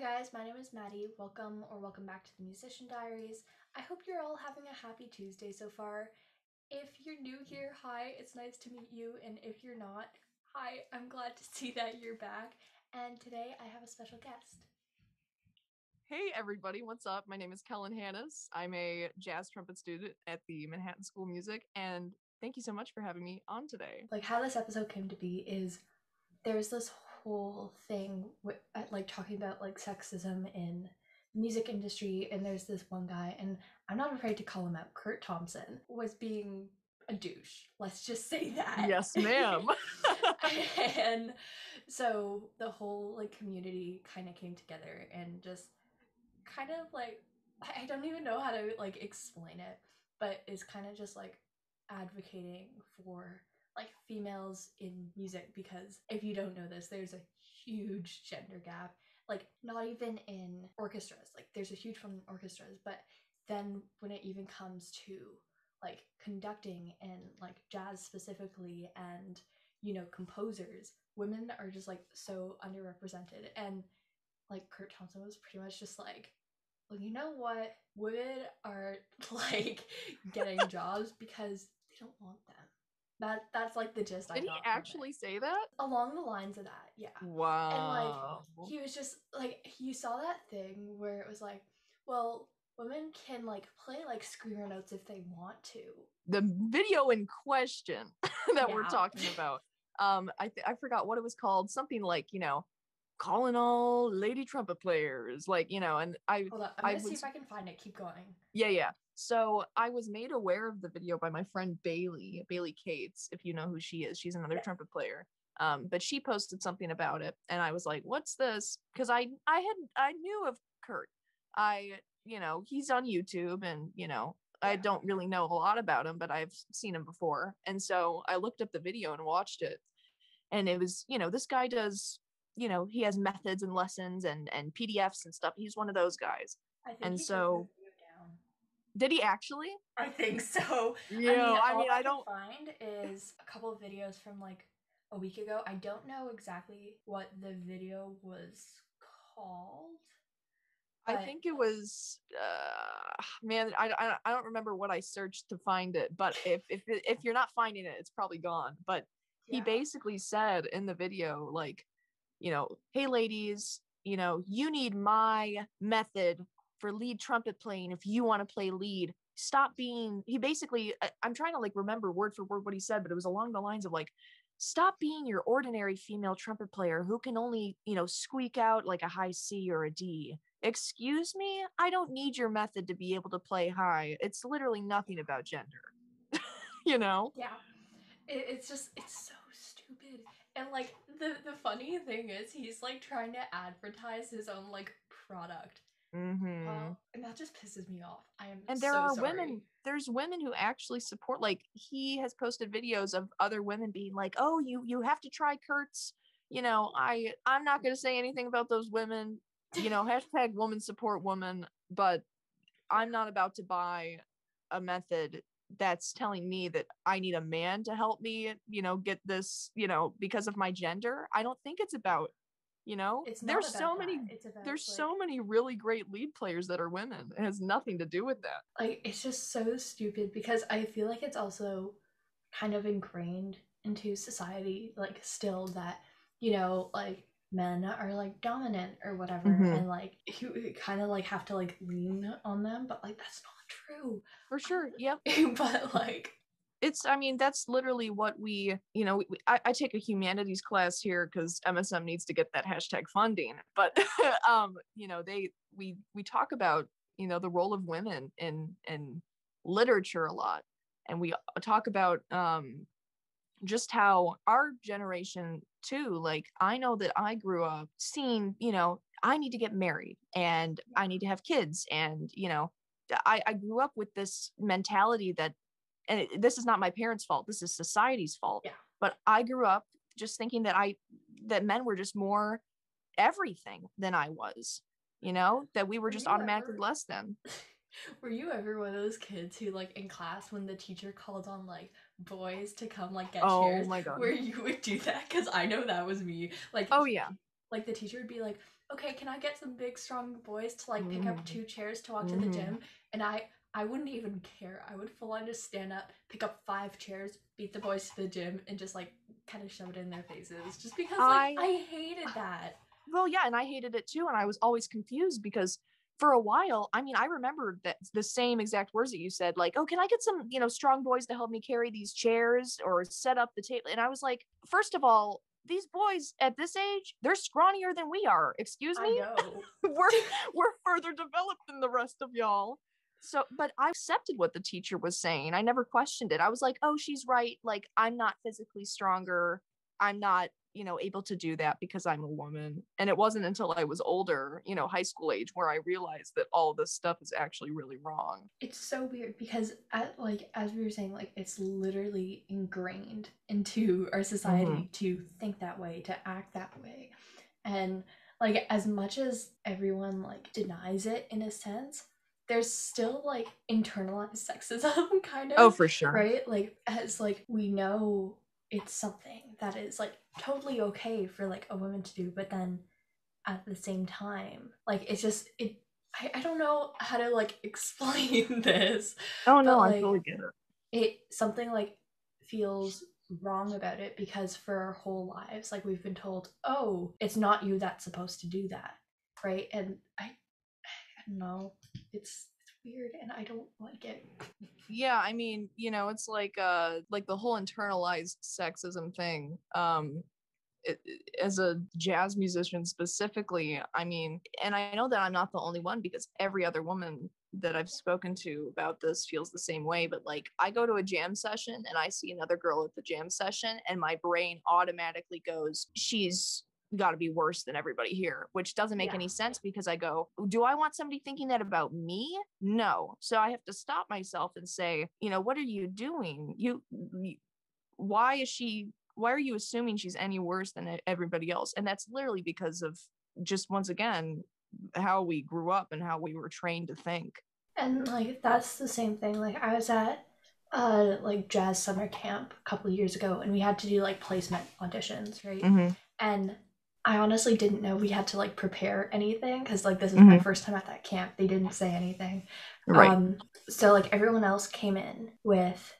Hi guys, my name is Maddie. Welcome or welcome back to the Musician Diaries. I hope you're all having a happy Tuesday so far. If you're new here, hi, it's nice to meet you. And if you're not, hi, I'm glad to see that you're back. And today I have a special guest. Hey everybody, what's up? My name is Kellin Hanas. I'm a jazz trumpet student at the Manhattan School of Music, and thank you so much for having me on today. Like how this episode came to be is there's this whole thing with uh, like talking about like sexism in the music industry and there's this one guy and I'm not afraid to call him out. Kurt Thompson was being a douche. Let's just say that. Yes, ma'am. and so the whole like community kind of came together and just kind of like I I don't even know how to like explain it, but it's kind of just like advocating for like females in music because if you don't know this, there's a huge gender gap. Like not even in orchestras. Like there's a huge one in orchestras, but then when it even comes to like conducting and like jazz specifically and you know composers, women are just like so underrepresented and like Kurt Thompson was pretty much just like well, you know what? Women are like getting jobs because they don't want them. That that's like the gist. I Did he got from it. actually say that? along the lines of that? Yeah. Wow. And like he was just like you saw that thing where it was like, well, women can like play like screamer notes if they want to. the video in question that we're talking about. Um, I th- I forgot what it was called. Something like you know, calling all lady trumpet players, like you know, and I Hold on, I'm I gonna see was- if I can find it. Keep going. Yeah, yeah. So I was made aware of the video by my friend Bailey, Bailey Cates, if you know who she is. She's another Yeah. trumpet player. Um, but she posted something about it, and I was like, "What's this?" Because I I had I knew of Kurt. I you know he's on YouTube, and you know I don't really know a lot about him, but I've seen him before, and so I looked up the video and watched it, and it was you know this guy does you know he has methods and lessons and and PDFs and stuff. He's one of those guys. I think And he took the so- Did he actually? I think so. Yeah, I mean, all I, can don't. find is a couple of videos from like a week ago. I don't know exactly what the video was called. I but- think it was. Uh, man, I, I I don't remember what I searched to find it, but if if if you're not finding it, it's probably gone. But he basically said in the video, like, you know, hey ladies, you know, you need my method for lead trumpet playing if you want to play lead. Stop being. He basically. I- I'm trying to like remember word for word what he said, but it was along the lines of like. Stop being your ordinary female trumpet player who can only, you know, squeak out like a high C or a D. Excuse me? I don't need your method to be able to play high. It's literally nothing about gender. you know? Yeah. It, it's just it's so stupid. And like the the funny thing is he's like trying to advertise his own like product. Mm-hmm. Wow. And that just pisses me off. I am and there so are sorry. women there's women who actually support like he has posted videos of other women being like oh you you have to try kurt's you know i i'm not going to say anything about those women you know hashtag woman support woman but i'm not about to buy a method that's telling me that i need a man to help me you know get this you know because of my gender i don't think it's about you know It's there's so many that. It's about, there's like- so many really great lead players that are women it has nothing to do with that like it's just so stupid because I feel like it's also kind of ingrained into society like still that you know like men are like dominant or whatever Mhm. and like you kind of like have to like lean on them but like that's not true for sure yep but like it's i mean that's literally what we you know we, we- I, I take a humanities class here because msm needs to get that hashtag funding but um you know they we we talk about you know the role of women in in literature a lot and we talk about um just how our generation too like i know that i grew up seeing you know i need to get married and i need to have kids and you know I, I grew up with this mentality that and it, this is not my parents fault this is society's fault Yeah. but i grew up just thinking that i that men were just more everything than i was you know that we were just automatically ever- less than were you ever one of those kids who like in class when the teacher called on like boys to come like get oh chairs my god where you would do that because i know that was me like oh yeah like the teacher would be like okay, can I get some big strong boys to like pick up Mhm. two chairs to walk to the Mhm. gym? And I I wouldn't even care. I would full on just stand up, pick up five chairs, beat the boys to the gym, and just like kind of shove it in their faces. Just because like I- I hated that. well yeah and i hated it too and i was always confused because for a while i mean i remember that the same exact words that you said like oh can i get some you know strong boys to help me carry these chairs or set up the table? And i was like first of all these boys at this age they're scrawnier than we are excuse me? we're we're further developed than the rest of y'all. So but i accepted what the teacher was saying i never questioned it i was like oh she's right like i'm not physically stronger i'm not you know able to do that because i'm a woman and it wasn't until i was older you know high school age where i realized that all this stuff is actually really wrong It's so weird because at like as we were saying, like it's literally ingrained into our mm-hmm. society to think that way, to act that way. And like as much as everyone like denies it in a sense, there's still like internalized sexism kind oh, of. oh for sure right? Like as like we know it's something that is like totally okay for like a woman to do, but then at the same time, like it's just it I, I don't know how to like explain this. oh no but, i like, totally get it It something like feels wrong about it because for our whole lives, like we've been told, oh, it's not you that's supposed to do that. Right. And I I don't know. It's weird and I don't like it. yeah i mean you know it's like uh like the whole internalized sexism thing um it, as a jazz musician specifically i mean and i know that i'm not the only one because every other woman that i've spoken to about this feels the same way but like i go to a jam session and i see another girl at the jam session and my brain automatically goes she's got to be worse than everybody here which doesn't make Yeah. any sense because i go do i want somebody thinking that about me no so i have to stop myself and say you know what are you doing you, you why is she why are you assuming she's any worse than everybody else and that's literally because of just once again how we grew up and how we were trained to think And like that's the same thing. Like I was at uh like jazz summer camp a couple of years ago and we had to do like placement auditions, right? mm-hmm. And I honestly didn't know we had to like prepare anything because like this is my Mhm. first time at that camp. They didn't say anything. right Um so like everyone else came in with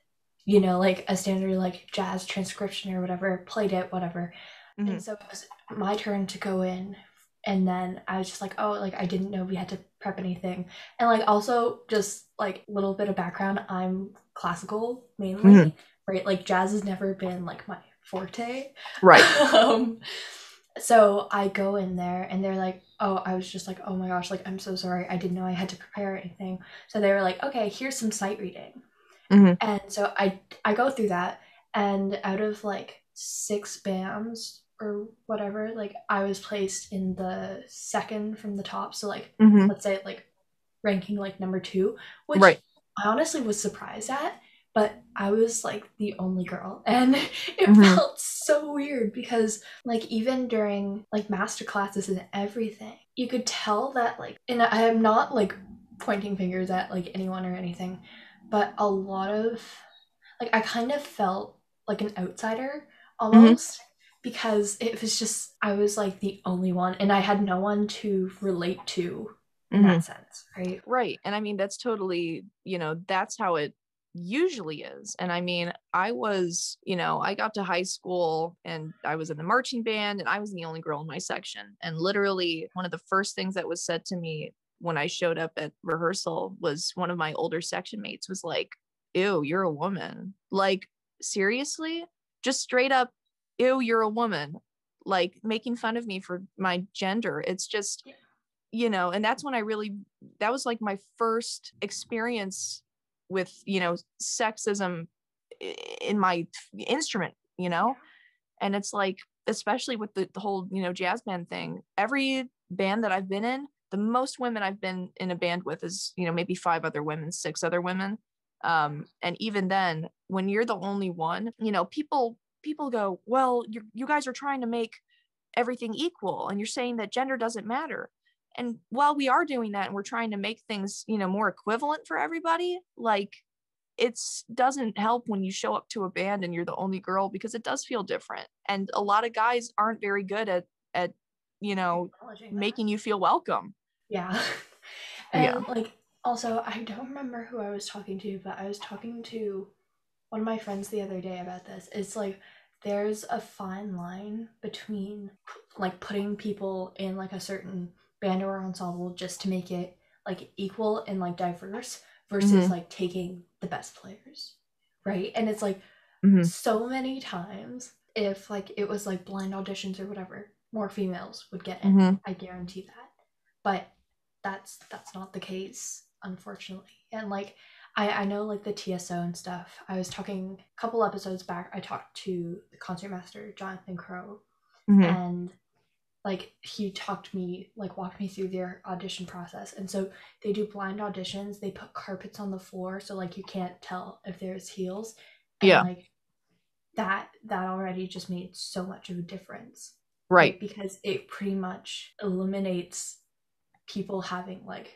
you know like a standard like jazz transcription or whatever, played it, whatever. Mhm. And so it was my turn to go in and then I was just like, oh, like I didn't know we had to prep anything. And like also just like a little bit of background, I'm classical mainly, Mhm. right? Like jazz has never been like my forte. right um so I go in there and they're like, oh, I was just like, oh my gosh, like I'm so sorry. I didn't know I had to prepare anything. So they were like, okay, here's some sight reading. Mhm. And so I I go through that and out of like six BAMs or whatever, like I was placed in the second from the top. So like Mhm. let's say like ranking like number two, which Right. I honestly was surprised at, but I was like the only girl. And it Mhm. felt so weird because like even during like master classes and everything, you could tell that like and I am not like pointing fingers at like anyone or anything, but a lot of like I kind of felt like an outsider almost because it was just I was like the only one and I had no one to relate to in Mhm. that sense, right? Right. And I mean, that's totally, you know, that's how it usually is. And I mean, I was, you know, I got to high school and I was in the marching band and I was the only girl in my section. And literally, one of the first things that was said to me when I showed up at rehearsal was one of my older section mates was like, Ew, you're a woman. Like, seriously? Just straight up, ew, you're a woman. Like, making fun of me for my gender. It's just, you know, and that's when I really that was like my first experience with you know sexism in my instrument you know? And it's like especially with the, the whole you know jazz band thing every band that i've been in the most women i've been in a band with is you know maybe five other women six other women. Um and even then when you're the only one you know people people go well you you guys are trying to make everything equal and you're saying that gender doesn't matter and while we are doing that and we're trying to make things you know more equivalent for everybody like it's doesn't help when you show up to a band and you're the only girl because it does feel different and a lot of guys aren't very good at at you know making you feel welcome Yeah. and Yeah. like also I don't remember who I was talking to, but I was talking to one of my friends the other day about this. It's like there's a fine line between like putting people in like a certain band or ensemble just to make it like equal and like diverse versus Mhm. like taking the best players. Right? And it's like Mhm. so many times if like it was like blind auditions or whatever, more females would get in. Mhm. I guarantee that. But that's that's not the case, unfortunately. And like I, I know like the TSO and stuff. I was talking a couple episodes back, I talked to the concertmaster, Jonathan Crow, Mhm. and like he talked me like walked me through their audition process. And so they do blind auditions. They put carpets on the floor so like you can't tell if there's heels. And Yeah. like that that already just made so much of a difference. Right. Like, because it pretty much eliminates people having like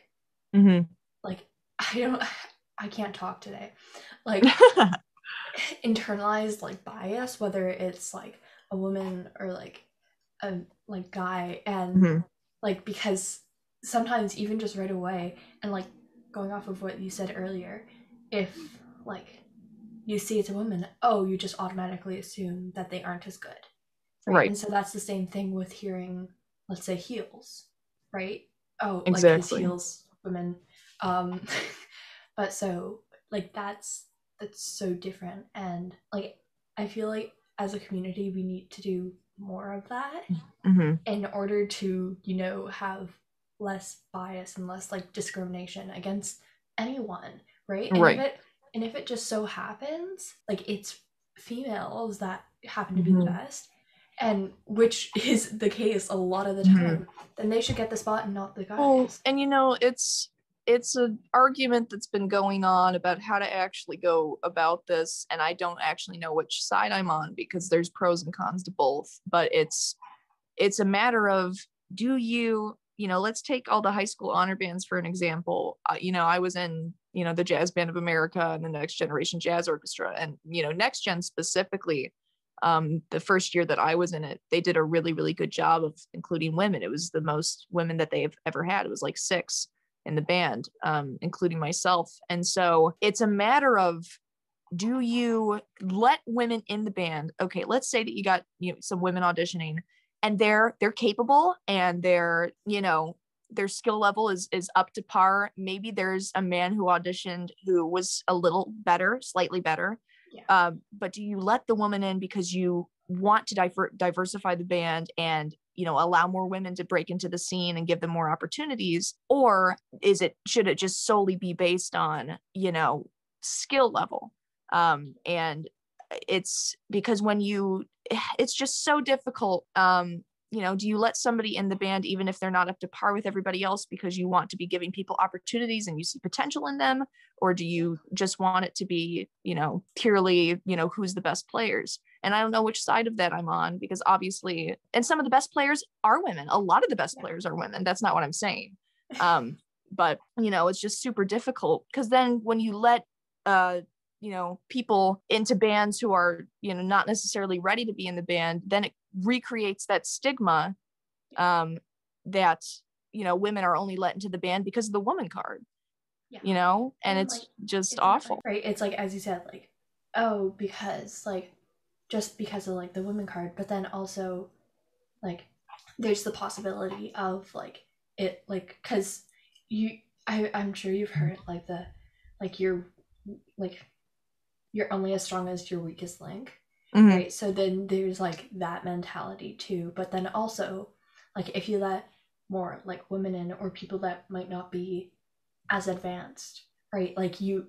hmm like i don't i can't talk today. Like internalized like bias whether it's like a woman or like a like guy and Mhm. like because sometimes even just right away and like going off of what you said earlier if like you see it's a woman oh you just automatically assume that they aren't as good Right. and so that's the same thing with hearing let's say heels right oh like Exactly. his heels women um but so like that's that's so different and like i feel like as a community we need to do more of that hmm in order to you know have less bias and less like discrimination against anyone right and Right. if it and if it just so happens like it's females that happen to be the Mhm. best and which is the case a lot of the Mhm. time then they should get the spot and not the guys Well, and you know, it's it's an argument that's been going on about how to actually go about this, and I don't actually know which side I'm on because there's pros and cons to both. But it's it's a matter of do you you know let's take all the high school honor bands for an example. Uh, you know i was in you know the jazz band of america and the next generation jazz orchestra and you know next gen specifically um the first year that i was in it they did a really really good job of including women. It was the most women that they've ever had. It was like six in the band um including myself. And so it's a matter of do you let women in the band? Okay let's say that you got you know some women auditioning and they're they're capable and they're you know their skill level is is up to par. Maybe there's a man who auditioned who was a little better slightly better. Yeah. um, but do you let the woman in because you want to diver- diversify the band and you know allow more women to break into the scene and give them more opportunities? Or is it should it just solely be based on you know skill level? Um and it's because when you it's just so difficult um you know do you let somebody in the band even if they're not up to par with everybody else because you want to be giving people opportunities and you see potential in them? Or do you just want it to be you know purely you know who's the best players? And i don't know which side of that i'm on because obviously and some of the best players are women. A lot of the best players are women. That's not what i'm saying. Um but you know it's just super difficult because then when you let uh you know people into bands who are you know not necessarily ready to be in the band then it recreates that stigma um that you know women are only let into the band because of the woman card Yeah. you know? And And, it's like, just It's not like- awful. right it's like as you said like oh because like just because of like the women card but then also like there's the possibility of like it like because you I, i'm sure you've heard like the like you're like you're only as strong as your weakest link Mhm. right so then there's like that mentality too but then also like if you let more like women in or people that might not be as advanced right like you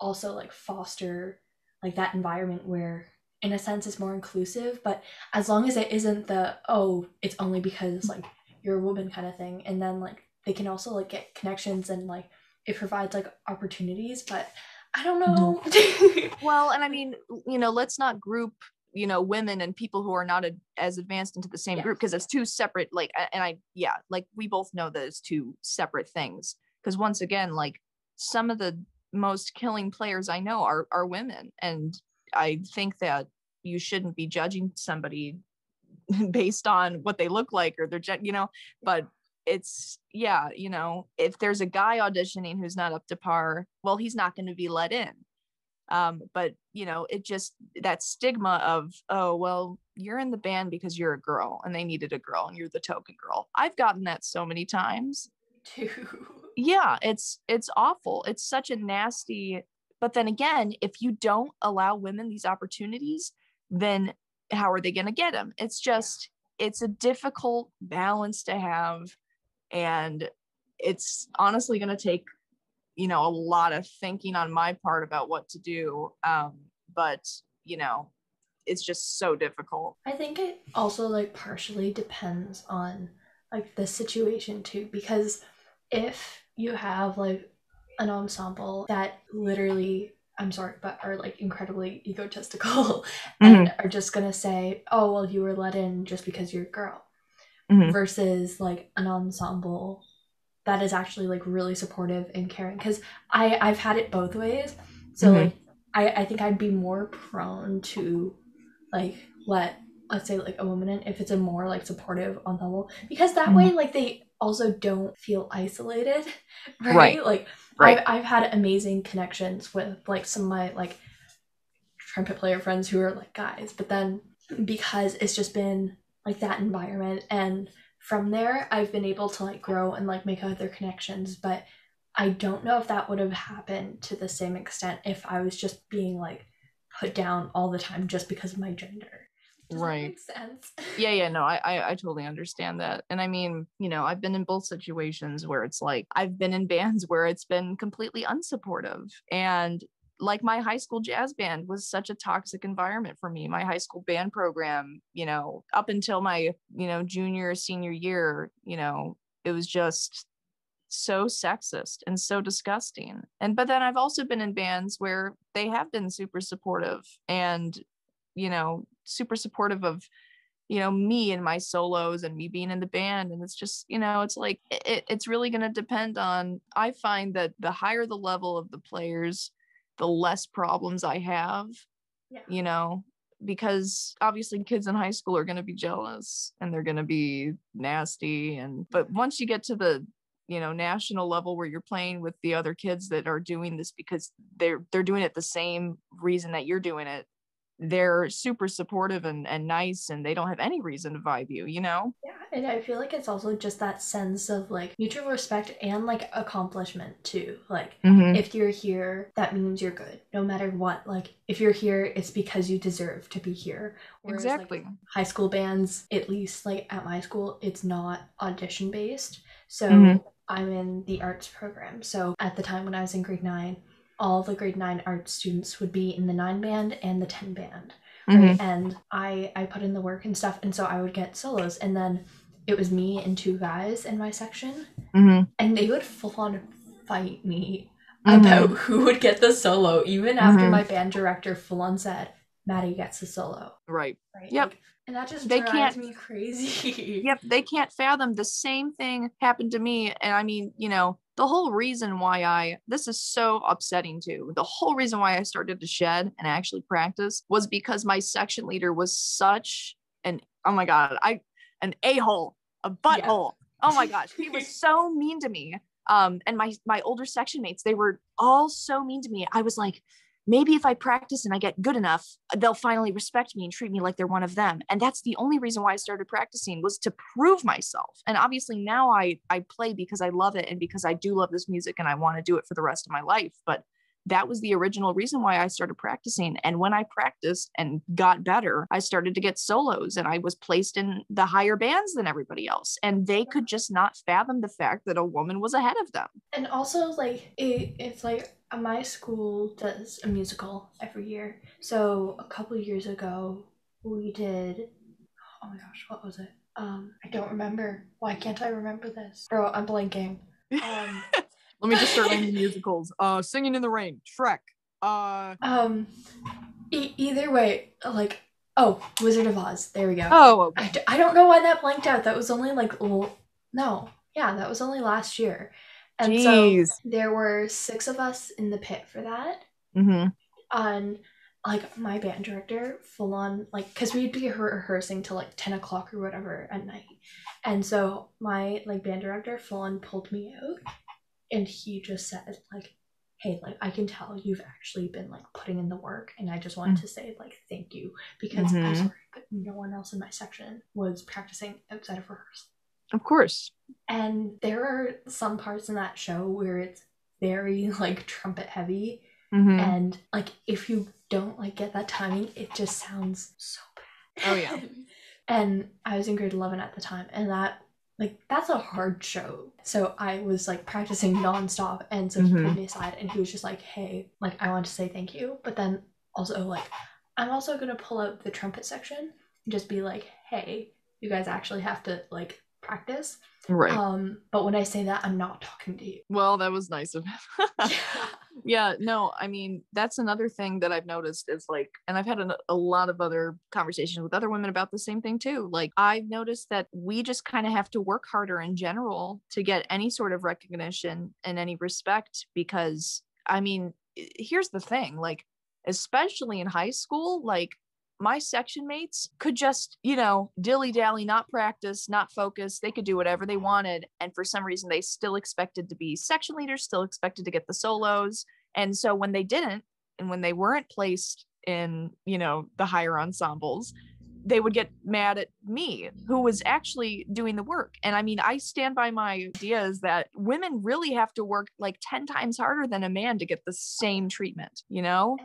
also like foster like that environment where in a sense it's more inclusive but as long as it isn't the oh it's only because like you're a woman kind of thing and then like they can also like get connections and like it provides like opportunities but i don't know. Well and i mean you know let's not group you know women and people who are not a, as advanced into the same Yeah. group because it's two separate like and i yeah like we both know that it's two separate things. Because once again like some of the most killing players i know are are women and i think that you shouldn't be judging somebody based on what they look like or their gen you know? But it's yeah you know if there's a guy auditioning who's not up to par well he's not going to be let in. Um but you know it just that stigma of oh well you're in the band because you're a girl and they needed a girl and you're the token girl. I've gotten that so many times. Too. yeah it's it's awful. It's such a nasty but then again if you don't allow women these opportunities then how are they going to get them it's just it's a difficult balance to have and it's honestly going to take you know a lot of thinking on my part about what to do um but you know it's just so difficult. I think it also like partially depends on like the situation too because if you have like an ensemble that literally I'm sorry but are like incredibly egotistical and are just gonna say oh well you were let in just because you're a girl Mhm. versus like an ensemble that is actually like really supportive and caring because I I've had it both ways so Mhm. like I I think I'd be more prone to like let let's say like a woman in if it's a more like supportive ensemble because that way like they also don't feel isolated right, Right. like Right. I've, I've had amazing connections with like some of my like trumpet player friends who are like guys but then because it's just been like that environment. And from there i've been able to like grow and like make other connections. But i don't know if that would have happened to the same extent if i was just being like put down all the time just because of my gender. Does Right. sense? Yeah yeah no I, I i totally understand that. And i mean you know i've been in both situations where it's like i've been in bands where it's been completely unsupportive. And like my high school jazz band was such a toxic environment for me. My high school band program you know up until my you know junior senior year you know it was just so sexist and so disgusting. And but then i've also been in bands where they have been super supportive and you know super supportive of you know me and my solos and me being in the band. And it's just you know it's like it, it's really going to depend on i find that the higher the level of the players the less problems i have yeah. you know because obviously kids in high school are going to be jealous and they're going to be nasty and but once you get to the you know national level where you're playing with the other kids that are doing this because they're they're doing it the same reason that you're doing it they're super supportive and, and nice and they don't have any reason to vibe you you know? Yeah, and I feel like it's also just that sense of like mutual respect and like accomplishment too. Like mm-hmm. if you're here, that means you're good, no matter what. Like if you're here, it's because you deserve to be here. Whereas, like, exactly high school bands, at least like at my school, it's not audition based. So Mhm. I'm in the arts program. So at the time when I was in grade nine, all the grade nine art students would be in the nine band and the ten band Mhm. right? And I I put in the work and stuff, and so I would get solos, and then it was me and two guys in my section, Mm-hmm. and they would full on fight me Mhm. about who would get the solo, even after Mhm. my band director full on said Maddie gets the solo, right right? Yep. Like, and that just They drives can't- me crazy. yep they can't fathom the same thing happened to me and i mean you know the whole reason why i this is so upsetting too the whole reason why i started to shed and actually practice was because my section leader was such an oh my god i an a-hole a butthole oh my gosh he was so mean to me um and my my older section mates they were all so mean to me i was like maybe if I practice and I get good enough, they'll finally respect me and treat me like they're one of them. And that's the only reason why I started practicing was to prove myself. And obviously now I I play because I love it and because I do love this music and I want to do it for the rest of my life. But that was the original reason why I started practicing. And when I practiced and got better, I started to get solos and I was placed in the higher bands than everybody else. And they could just not fathom the fact that a woman was ahead of them. And also, like, it, it's like uh, my school does a musical every year. So a couple years ago, we did. Oh my gosh, what was it? Um, I don't remember. Why can't I remember this? Bro, I'm blanking. Um, Let me just start naming musicals. Uh, Singing in the Rain, Shrek. Uh, um, e- either way, like, oh, Wizard of Oz. There we go. oh, okay. I, d- I don't know why that blanked out. That was only like, no, yeah, that was only last year. And so there were six of us in the pit for that. Mm-hmm. and like my band director full on like because we'd be rehearsing till like 10 o'clock or whatever at night and so my like band director full on pulled me out and he just said like hey like i can tell you've actually been like putting in the work and i just wanted Mm. to say like thank you because i'm Mhm. sorry but no one else in my section was practicing outside of rehearsal Of course. and there are some parts in that show where it's very like trumpet heavy Mhm. and like if you don't like get that timing it just sounds so bad Oh, yeah. and i was in grade 11 at the time and that like that's a hard show so i was like practicing nonstop and so he Mhm. pulled me aside and he was just like hey like i want to say thank you but then also like i'm also going to pull out the trumpet section and just be like hey you guys actually have to like practice Right. um but when i say that i'm not talking to you well, that was nice of him. yeah no i mean that's another thing that i've noticed is like and i've had a, a lot of other conversations with other women about the same thing too like i've noticed that we just kind of have to work harder in general to get any sort of recognition and any respect because i mean here's the thing like especially in high school like my section mates could just, you know, dilly dally, not practice, not focus. They could do whatever they wanted. And for some reason, they still expected to be section leaders, still expected to get the solos. And so when they didn't, and when they weren't placed in, you know, the higher ensembles, they would get mad at me, who was actually doing the work. And I mean, I stand by my ideas that women really have to work like 10 times harder than a man to get the same treatment, you know?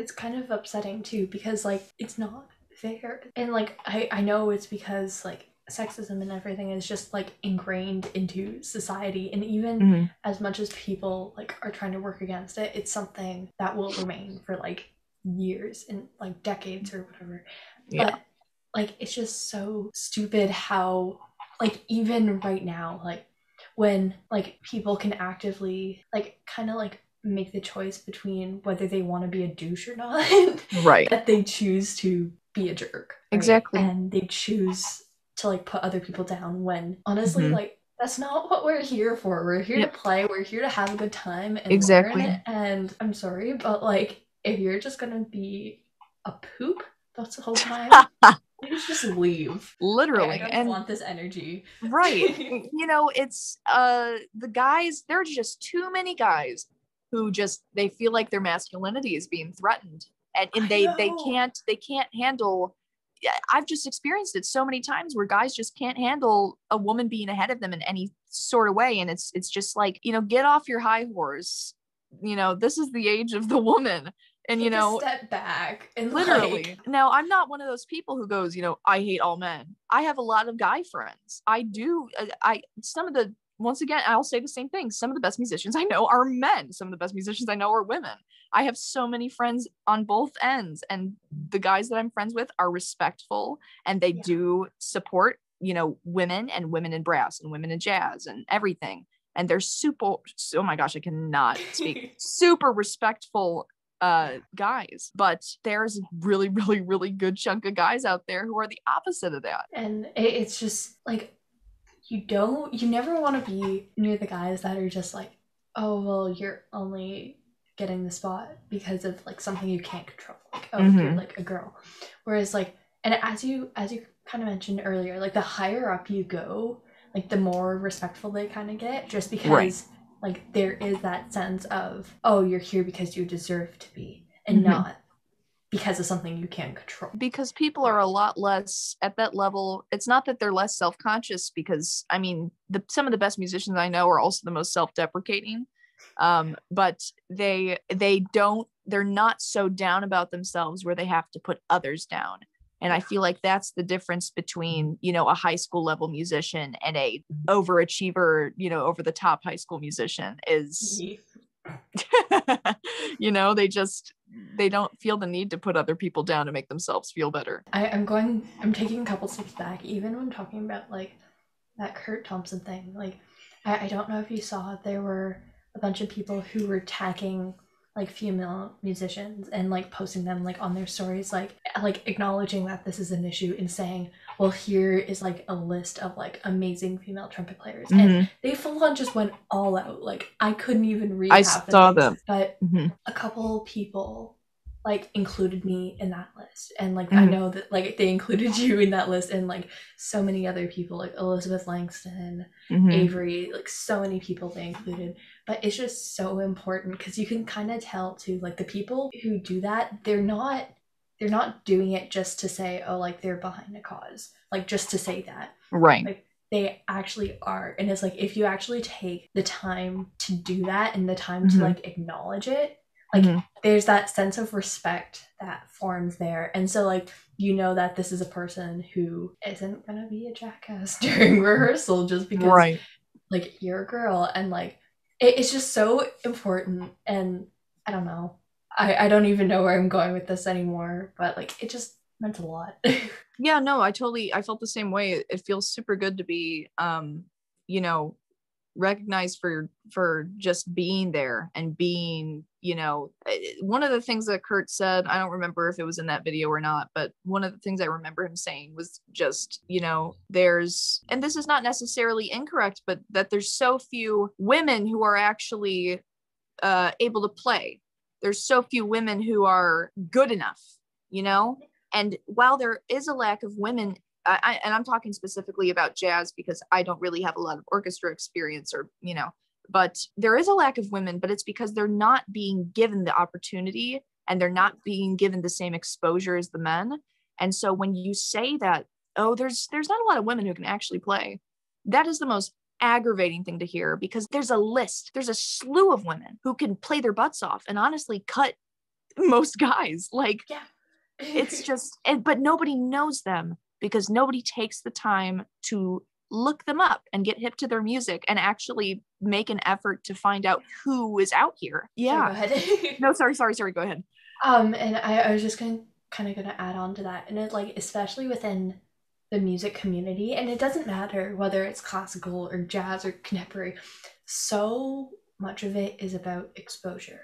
It's kind of upsetting too because like it's not fair and like i i know it's because like sexism and everything is just like ingrained into society and even Mhm. as much as people like are trying to work against it it's something that will remain for like years and like decades or whatever Yeah. but like it's just so stupid how like even right now like when like people can actively like kind of like make the choice between whether they want to be a douche or not Right. that they choose to be a jerk right? Exactly. and they choose to like put other people down when honestly Mhm. like that's not what we're here for we're here Yep. to play we're here to have a good time and Exactly. learn. and i'm sorry but like if you're just gonna be a poop that's the whole time you just leave Literally. I, and want this energy right you know it's uh the guys there are just too many guys who just they feel like their masculinity is being threatened. And, and they they can't they can't handle yeah, I've just experienced it so many times where guys just can't handle a woman being ahead of them in any sort of way. And it's it's just like you know get off your high horse. You know this is the age of the woman. And you Take know step back and literally. Like, now i'm not one of those people who goes you know i hate all men. I have a lot of guy friends. I do uh, i some of the once again i'll say the same thing. Some of the best musicians i know are men. Some of the best musicians i know are women. I have so many friends on both ends and the guys that i'm friends with are respectful and they Yeah. do support you know women and women in brass and women in jazz and everything. And they're super oh my gosh i cannot speak. Super respectful uh guys but there's really really really good chunk of guys out there who are the opposite of that. And it's just like you don't you never want to be near the guys that are just like oh well you're only getting the spot because of like something you can't control like oh you're Mhm. like a girl whereas like and as you as you kind of mentioned earlier like the higher up you go like the more respectful they kind of get just because like there is that sense of oh you're here because you deserve to be and Mhm. not because of something you can't control. Because people are a lot less at that level it's not that they're less self-conscious because i mean the some of the best musicians i know are also the most self-deprecating um but they they don't they're not so down about themselves where they have to put others down. And i feel like that's the difference between you know a high school level musician and a overachiever you know over the top high school musician is you know they just they don't feel the need to put other people down to make themselves feel better I, I'm going I'm taking a couple steps back, even when talking about like that Kurt Thompson thing. Like I, I don't know if you saw there were a bunch of people who were tagging like female musicians and like posting them like on their stories like like acknowledging that this is an issue and saying well here is like a list of like amazing female trumpet players and Mhm. they full on just went all out like i couldn't even read I the saw them. but Mhm. a couple people like included me in that list and like i Mhm. know that like they included you in that list and like so many other people like elizabeth langston Mhm. avery like so many people they included but it's just so important because you can kind of tell too like the people who do that they're not they're not doing it just to say oh like they're behind a cause like just to say that right like they actually are and it's like if you actually take the time to do that and the time Mhm. to like acknowledge it like Mhm. there's that sense of respect that forms there and so like you know that this is a person who isn't gonna be a jackass during rehearsal just because right like you're a girl and like it, it's just so important and i don't know. I, I don't even know where i'm going with this anymore but like it just meant a lot. Yeah no i totally i felt the same way. It, it feels super good to be um you know recognized for for just being there and being you know eh, one of the things that kurt said i don't remember if it was in that video or not but one of the things i remember him saying was just you know there's and this is not necessarily incorrect but that there's so few women who are actually uh able to play. There's so few women who are good enough you know? And while there is a lack of women I, and i'm talking specifically about jazz because i don't really have a lot of orchestra experience or you know but there is a lack of women but it's because they're not being given the opportunity and they're not being given the same exposure as the men. And so when you say that oh there's there's not a lot of women who can actually play that is the most aggravating thing to hear because there's a list there's a slew of women who can play their butts off and honestly cut most guys. Like yeah. it's just and but nobody knows them because nobody takes the time to look them up and get hip to their music and actually make an effort to find out who is out here yeah go ahead. no sorry sorry sorry go ahead Um, and I, I was just going kind of gonna add on to that, and it like especially within the music community, and it doesn't matter whether it's classical or jazz or contemporary. So much of it is about exposure,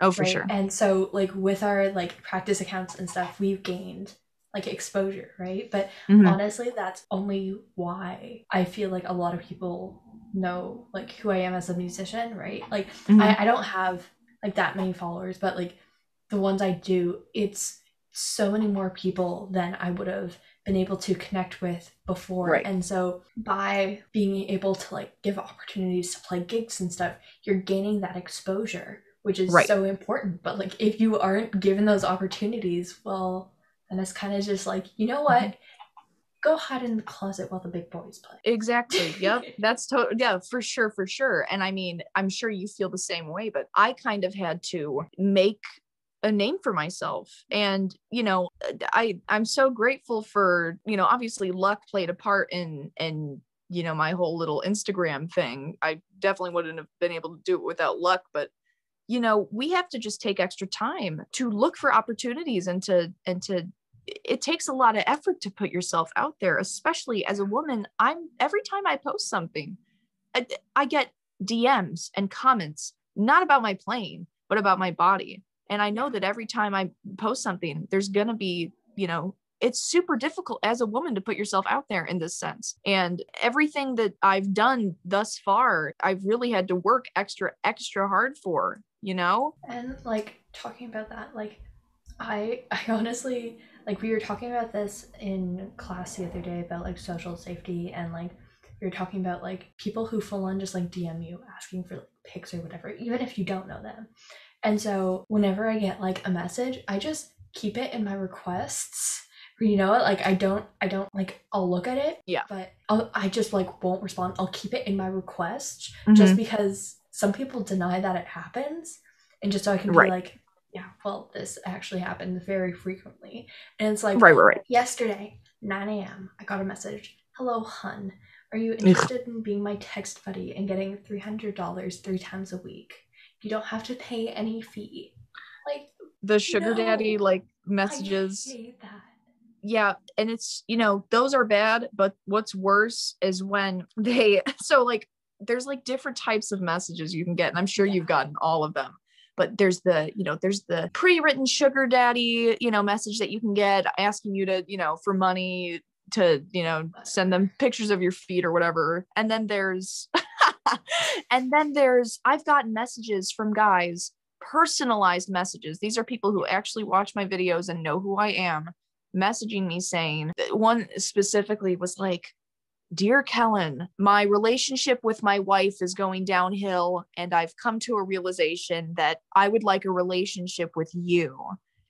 oh for right? sure And so like with our like practice accounts and stuff, we've gained like exposure, right? But Mhm. honestly, that's only why I feel like a lot of people know like who I am as a musician, right? Like Mhm. I, I don't have like that many followers, but like the ones I do, it's so many more people than I would have been able to connect with before. Right. And so by being able to like give opportunities to play gigs and stuff, you're gaining that exposure, which is Right. so important. But like if you aren't given those opportunities, well, then it's kind of just like, you know what? Mm-hmm. Go hide in the closet while the big boys play. exactly yep that's total yeah for sure for sure and i mean i'm sure you feel the same way but i kind of had to make a name for myself and you know i i'm so grateful for you know obviously luck played a part in in you know my whole little instagram thing i definitely wouldn't have been able to do it without luck but you know we have to just take extra time to look for opportunities and to and to it takes a lot of effort to put yourself out there especially as a woman i'm every time i post something I, I get dms and comments not about my plane, but about my body. And i know that every time i post something there's gonna be you know it's super difficult as a woman to put yourself out there in this sense. And everything that i've done thus far i've really had to work extra extra hard for you know? And like talking about that, like I I honestly like we were talking about this in class the other day about like social safety and like we were talking about like people who full on just like DM you asking for like pics or whatever, even if you don't know them. And so whenever I get like a message, I just keep it in my requests. You know, like I don't, I don't like. I'll look at it, Yeah. but I'll, I just like won't respond. I'll keep it in my request Mm-hmm. just because some people deny that it happens and just so I can Right. be like, yeah, well, this actually happens very frequently. And it's like right right right yesterday, 9 a.m., I got a message. Hello, hun. Are you interested in being my text buddy and getting $300 three times a week? You don't have to pay any fee. Like, the sugar daddy like messages yeah and it's you know those are bad but what's worse is when they so like there's like different types of messages you can get and i'm sure Yeah. you've gotten all of them but there's the you know there's the pre-written sugar daddy you know message that you can get asking you to you know for money to you know send them pictures of your feet or whatever and then there's and then there's i've gotten messages from guys personalized messages. These are people who actually watch my videos and know who I am, messaging me saying, one specifically was like, Dear Kellin, my relationship with my wife is going downhill, and I've come to a realization that I would like a relationship with you.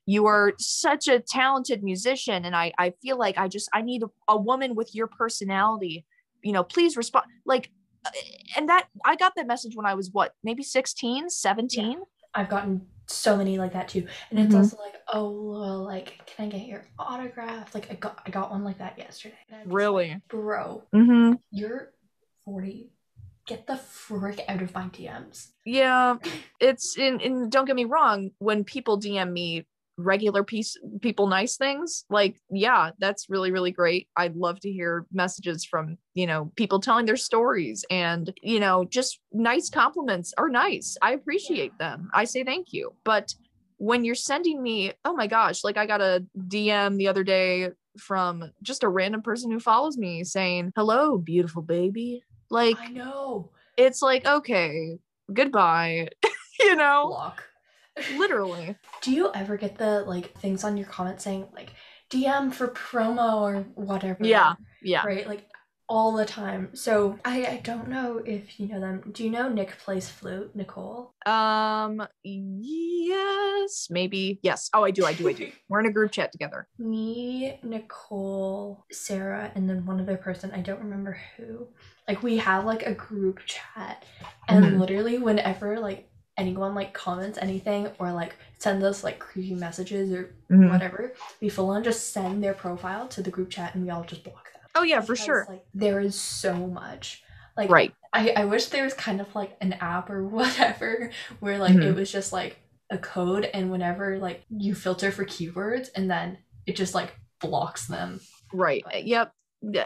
You are such a talented musician, and I, I feel like I just I need a, a woman with your personality. You know, please respond. Like, uh, and that I got that message when I was what, maybe 16, 17? Yeah. I've gotten so many like that too. And it's Mhm. also like, oh well, like, can I get your autograph? Like I got I got one like that yesterday. I'm like, Really? Bro, Mm-hmm. you're 40. Get the frick out of my DMs. Yeah, it's in. And don't get me wrong. When people DM me regular piece people nice things, like yeah, that's really really great. I'd love to hear messages from you know people telling their stories and you know just nice compliments are nice. I appreciate them. I say thank you. But when you're sending me, oh my gosh, like I got a DM the other day from just a random person who follows me saying, "Hello, beautiful baby." Like I know. it's like okay goodbye you know Block. Literally Do you ever get the like things on your comment saying like DM for promo or whatever? Yeah, yeah Right? Like all the time. So I, I don't know if you know them. Do you know Nick plays flute, Nicole? um yes maybe yes oh i do i do i do we're in a group chat together Me, Nicole, Sarah, and then one other person, I don't remember who. Like we have like a group chat and Mhm. literally whenever like anyone like comments anything or like sends us like creepy messages or Mhm. whatever, we full on just send their profile to the group chat and we all just block them. oh yeah for Because, sure Like there is so much. Like right I, I wish there was kind of like an app or whatever where like it Mhm. was just like a code and whenever like you filter for keywords and then it just like blocks them. right But- yep Yeah,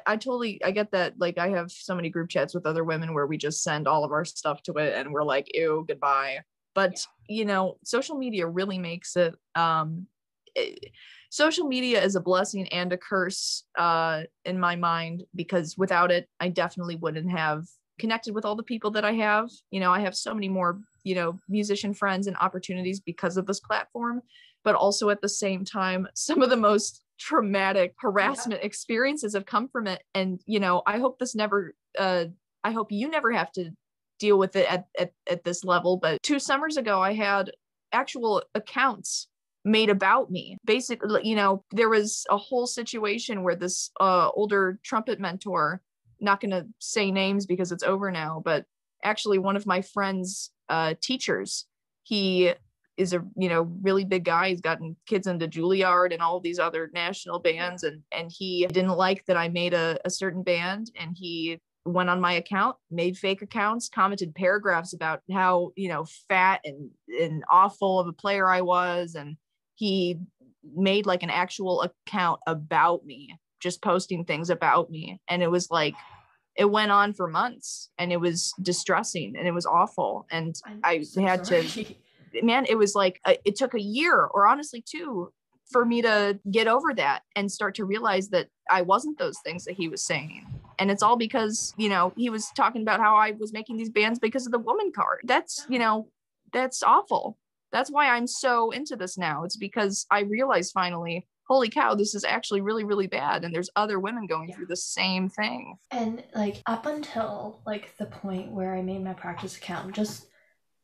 i totally i get that like i have so many group chats with other women where we just send all of our stuff to it and we're like ew goodbye. But you know social media really makes it um it- social media is a blessing and a curse uh in my mind because without it i definitely wouldn't have connected with all the people that i have. You know i have so many more you know musician friends and opportunities because of this platform but also at the same time some of the most traumatic harassment experiences have come from it. And you know i hope this never uh i hope you never have to deal with it at, at, at this level but two summers ago i had actual accounts made about me. Basically you know there was a whole situation where this uh older trumpet mentor not going to say names because it's over now but actually one of my friends uh teachers he is a you know really big guy. He's gotten kids into juilliard and all these other national bands and and he didn't like that i made a, a certain band and he went on my account made fake accounts commented paragraphs about how you know fat and and awful of a player i was and he made like an actual account about me just posting things about me. And it was like it went on for months and it was distressing and it was awful and I'm I had to- sorry. man it was like uh, it took a year or honestly two for me to get over that and start to realize that i wasn't those things that he was saying. And it's all because you know he was talking about how i was making these bands because of the woman card. That's you know that's awful. That's why i'm so into this now. It's because i realized finally holy cow this is actually really really bad. And there's other women going Yeah. through the same thing. And like up until like the point where I made my practice account just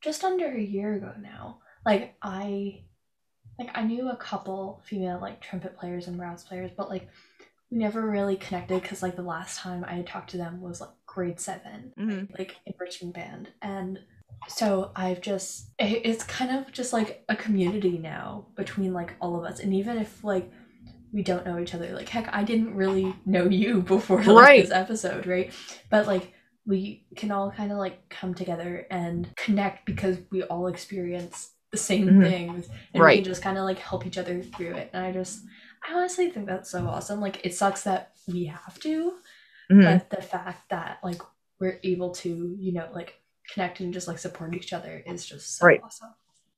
just under a year ago now. Like I like I knew a couple female like trumpet players and brass players, but like we never really connected because like the last time I had talked to them was like grade 7 Mhm. like enrichment band, and so I've just it, it's kind of just like a community now between like all of us, and even if like we don't know each other, like heck, I didn't really know you before like Right. this episode, right? But like we can all kind of like come together and connect because we all experience the same Mhm. things and we can just kind of like help each other through it and i just i honestly think that's so awesome like it sucks that we have to Mhm. but the fact that like we're able to you know like connect and just like support each other is just so Right. awesome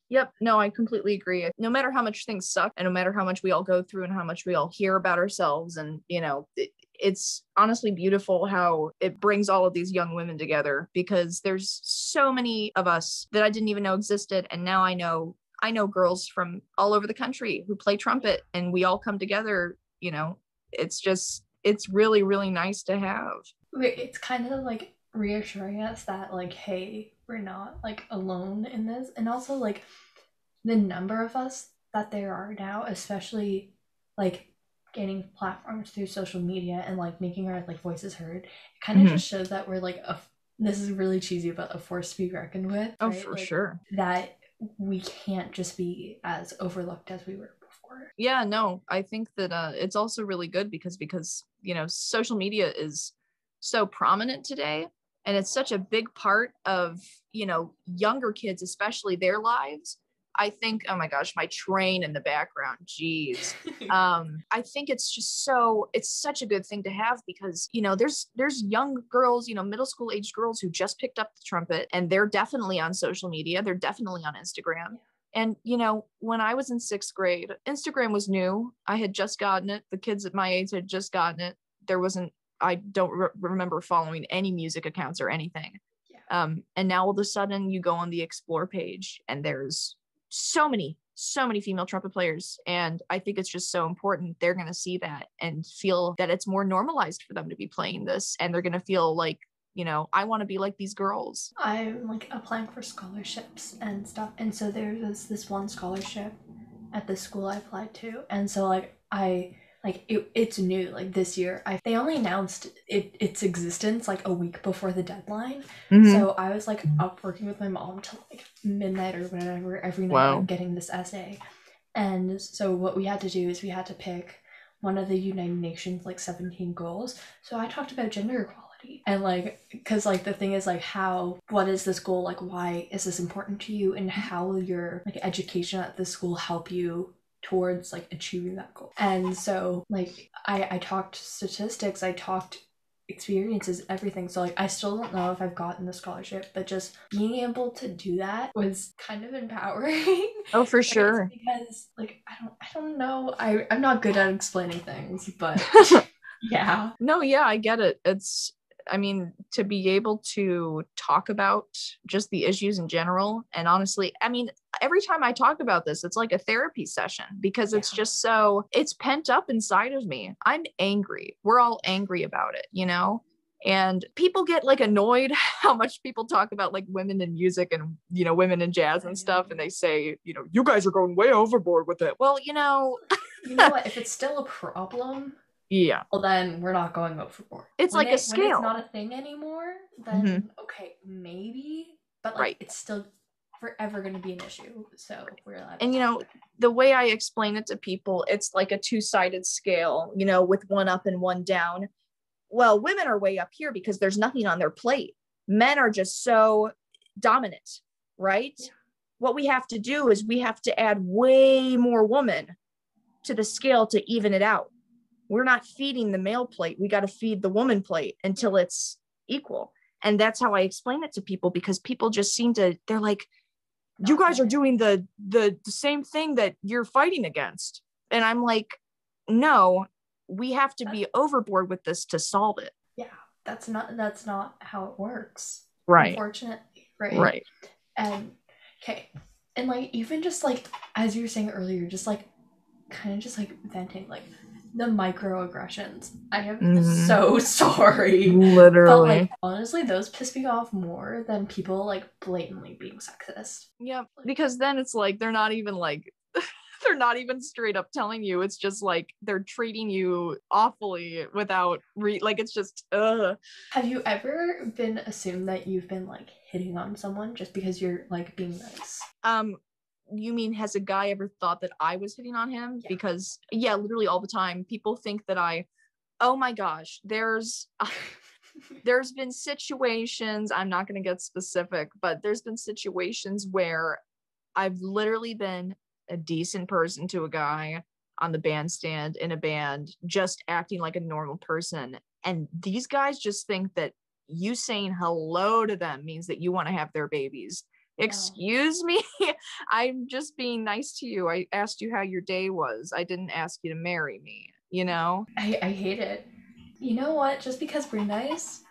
Yep. No, I completely agree. No matter how much things suck and no matter how much we all go through and how much we all hear about ourselves and, you know, it, it's honestly beautiful how it brings all of these young women together because there's so many of us that I didn't even know existed and now I know I know girls from all over the country who play trumpet and we all come together, you know. It's just it's really really nice to have. It's kind of like reassuring us that like hey, we're not like alone in this and also like the number of us that there are now, especially like gaining platforms through social media and like making our like voices heard, it kind of mm-hmm. just shows that we're like a this is really cheesy, but a force to be reckoned with. Oh, right? for like, sure. That we can't just be as overlooked as we were before. Yeah, no, I think that uh, it's also really good because because you know social media is so prominent today and it's such a big part of you know younger kids especially their lives I think, oh my gosh, my train in the background. Jeez. um, I think it's just so it's such a good thing to have because you know there's there's young girls, you know, middle school age girls who just picked up the trumpet and they're definitely on social media. They're definitely on Instagram. And you know, when I was in sixth grade, Instagram was new. I had just gotten it. The kids at my age had just gotten it. There wasn't. I don't re- remember following any music accounts or anything. Um, and now all of a sudden you go on the explore page and there's so many so many female trumpet players and i think it's just so important they're going to see that and feel that it's more normalized for them to be playing this and they're going to feel like you know i want to be like these girls. I'm like applying for scholarships and stuff and so there was this one scholarship at the school i applied to and so like i like it, it's new like this year i they only announced it its existence like a week before the deadline. Mm-hmm. so i was like up working with my mom till like midnight or whatever every night wow. getting this essay. And so what we had to do is we had to pick one of the united nations like 17 goals. So i talked about gender equality and like because like the thing is like how what is this goal? Like why is this important to you? And how will your like education at this school help you towards like achieving that goal. And so like I I talked statistics, I talked experiences, everything. So like I still don't know if I've gotten the scholarship, but just being able to do that was kind of empowering. Oh, for sure. because like I don't I don't know. I I'm not good at explaining things, but yeah. No, yeah, I get it. It's I mean, to be able to talk about just the issues in general. And honestly, I mean, every time I talk about this, it's like a therapy session because it's just so, it's pent up inside of me. I'm angry. We're all angry about it, you know? and people get like annoyed how much people talk about like women in music and you know women in jazz and stuff and they mm-hmm. say you know you guys are going way overboard with it well you know you know what if it's still a problem yeah. Well, then we're not going overboard. It's when like it, a scale. It's not a thing anymore, then mm-hmm. okay, maybe, but like right. it's still forever going to be an issue. So we're allowed. And you know, the way I explain it to people, it's like a two-sided scale. You know, with one up and one down. Well, women are way up here because there's nothing on their plate. Men are just so dominant, right? Yeah. What we have to do is we have to add way more woman to the scale to even it out we're not feeding the male plate. We got to feed the woman plate until it's equal. And that's how i explain it to people because people just seem to they're like you guys are doing the, the the same thing that you're fighting against. And i'm like no we have to be overboard with this to solve it. Yeah that's not that's not how it works. Right. Unfortunately right? Right. And okay. And like even just like as you were saying earlier just like kind of just like venting like the microaggressions. I am mm. so sorry. Literally. But like honestly, those piss me off more than people like blatantly being sexist. Yeah, because then it's like they're not even like they're not even straight up telling you. It's just like they're treating you awfully without re like it's just ugh. Have you ever been assumed that you've been like hitting on someone just because you're like being nice? Um you mean has a guy ever thought that I was hitting on him? Yeah. Because yeah, literally all the time people think that I oh my gosh, there's there's been situations, I'm not going to get specific, but there's been situations where I've literally been a decent person to a guy on the bandstand in a band just acting like a normal person and these guys just think that you saying hello to them means that you want to have their babies excuse me i'm just being nice to you i asked you how your day was i didn't ask you to marry me you know i, I hate it you know what? Just because we're nice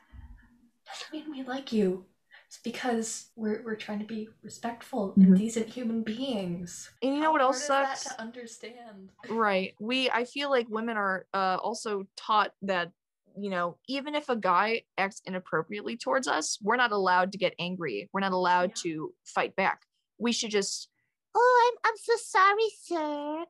doesn't mean we like you. It's because we're we're trying to be respectful and decent human beings. And you know How what else sucks? to understand? Right. We I feel like women are uh also taught that you know, even if a guy acts inappropriately towards us, we're not allowed to get angry. We're not allowed Yeah. to fight back. We should just Oh, I'm I'm so sorry, sir.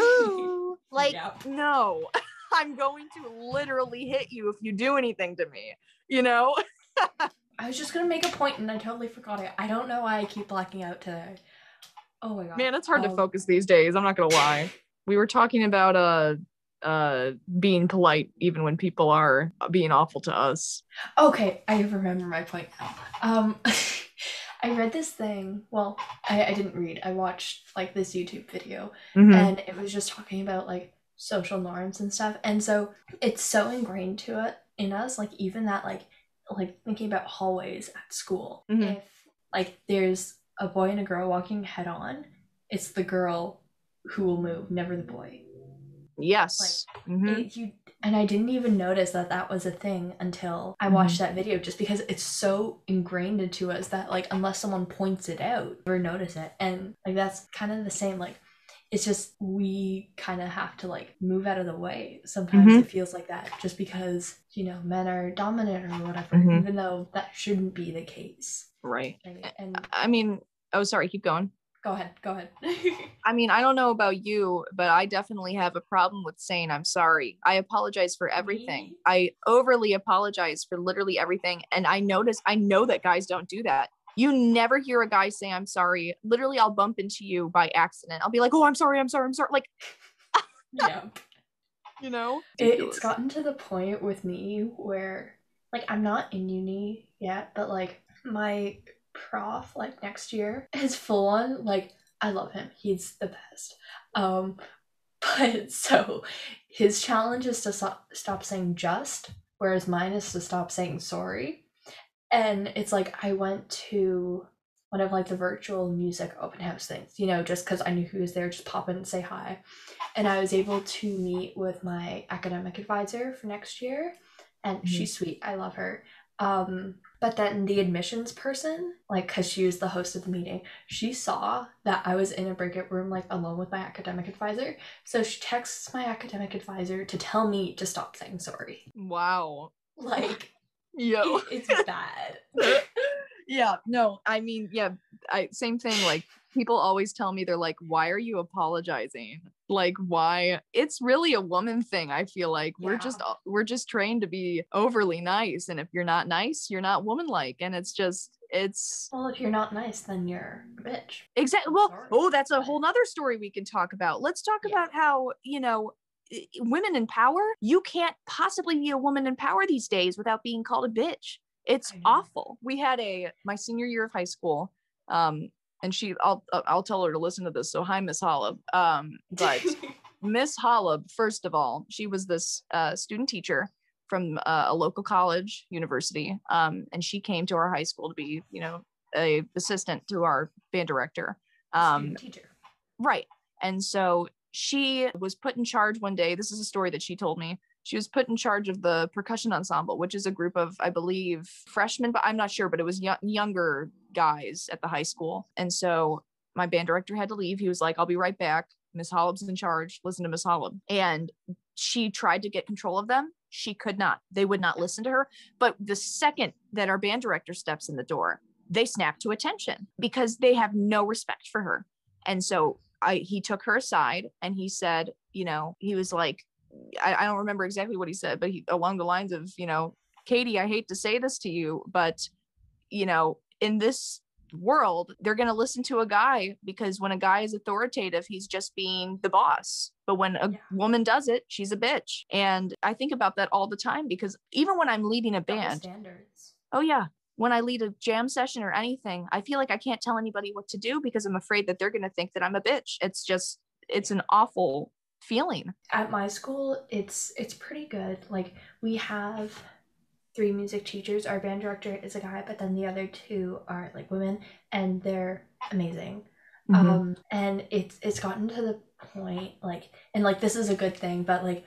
Ooh. like Yep. no. I'm going to literally hit you if you do anything to me. You know? I was just gonna make a point and I totally forgot it. I don't know why I keep blacking out today. Oh my god. Man, it's hard to Um, focus these days. I'm not gonna lie. We were talking about uh uh being polite even when people are being awful to us. Okay, I remember my point now. Um, I read this thing. Well, I, I didn't read. I watched like this YouTube video, Mhm. and it was just talking about like social norms and stuff. And so it's so ingrained to it in us. Like even that like like thinking about hallways at school. Mhm. If like there's a boy and a girl walking head on, it's the girl who will move, never the boy. Yes. Mhm. It- you and I didn't even notice that that was a thing until I Mhm. watched that video just because it's so ingrained into us that like unless someone points it out or notice it and like that's kind of the same like it's just we kind of have to like move out of the way sometimes Mhm. it feels like that just because you know men are dominant or whatever Mhm. even though that shouldn't be the case Right. and, and I mean, oh sorry, keep going. Go ahead go ahead I mean, I don't know about you, but I definitely have a problem with saying I'm sorry. I apologize for everything. Me? I overly apologize for literally everything. And I notice, I know that guys don't do that. You never hear a guy say I'm sorry. Literally, I'll bump into you by accident. I'll be like, oh, I'm sorry, I'm sorry, I'm sorry. Like, yeah you know? it, it's gotten to the point with me where like i'm not in uni yet but like my prof like next year is full on like i love him he's the best um but so his challenge is to stop, stop saying just whereas mine is to stop saying sorry and it's like i went to one of like the virtual music open house things you know just because i knew who was there just pop in and say hi and I was able to meet with my academic advisor for next year, and Mhm. she's sweet. I love her. Um, but then the admissions person, like, cause she was the host of the meeting, she saw that I was in a breakout room, like, alone with my academic advisor. So she texts my academic advisor to tell me to stop saying sorry. Wow. Like, Yo. it's bad. yeah no i mean yeah i same thing like people always tell me they're like why are you apologizing like why it's really a woman thing i feel like. We're just we're just trained to be overly nice and if you're not nice you're not womanlike and it's just it's Well, if you're not nice, then you're a bitch. exactly well sorry, oh that's a whole nother story we can talk about. Let's talk Yeah. about how you know women in power you can't possibly be a woman in power these days without being called a bitch. It's awful. We had a my senior year of high school um and she i'll uh, i'll tell her to listen to this so hi miss hollab um but miss hollab first of all she was this uh, student teacher from uh, a local college university um and she came to our high school to be you know a assistant to our band director um teacher. Right. And so she was put in charge one day. This is a story that she told me. She was put in charge of the percussion ensemble, which is a group of, I believe, freshmen, but I'm not sure, but it was yo- younger guys at the high school. And so my band director had to leave. He was like, I'll be right back. Miss Hollab's in charge. Listen to Miss Hollab. And she tried to get control of them. She could not. They would not listen to her. But the second that our band director steps in the door, they snap to attention because they have no respect for her. And so I he took her aside and he said, you know, he was like, I, I don't remember exactly what he said, but he along the lines of, you know, Katie, I hate to say this to you, but you know, in this world, they're gonna listen to a guy because when a guy is authoritative, he's just being the boss. But when a Yeah. woman does it, she's a bitch. And I think about that all the time because even when I'm leading a band, standards. oh yeah when i lead a jam session or anything i feel like i can't tell anybody what to do because i'm afraid that they're going to think that i'm a bitch it's just it's an awful feeling at my school it's it's pretty good like we have three music teachers our band director is a guy but then the other two are like women and they're amazing Mm-hmm. um and it's it's gotten to the point like and like this is a good thing but like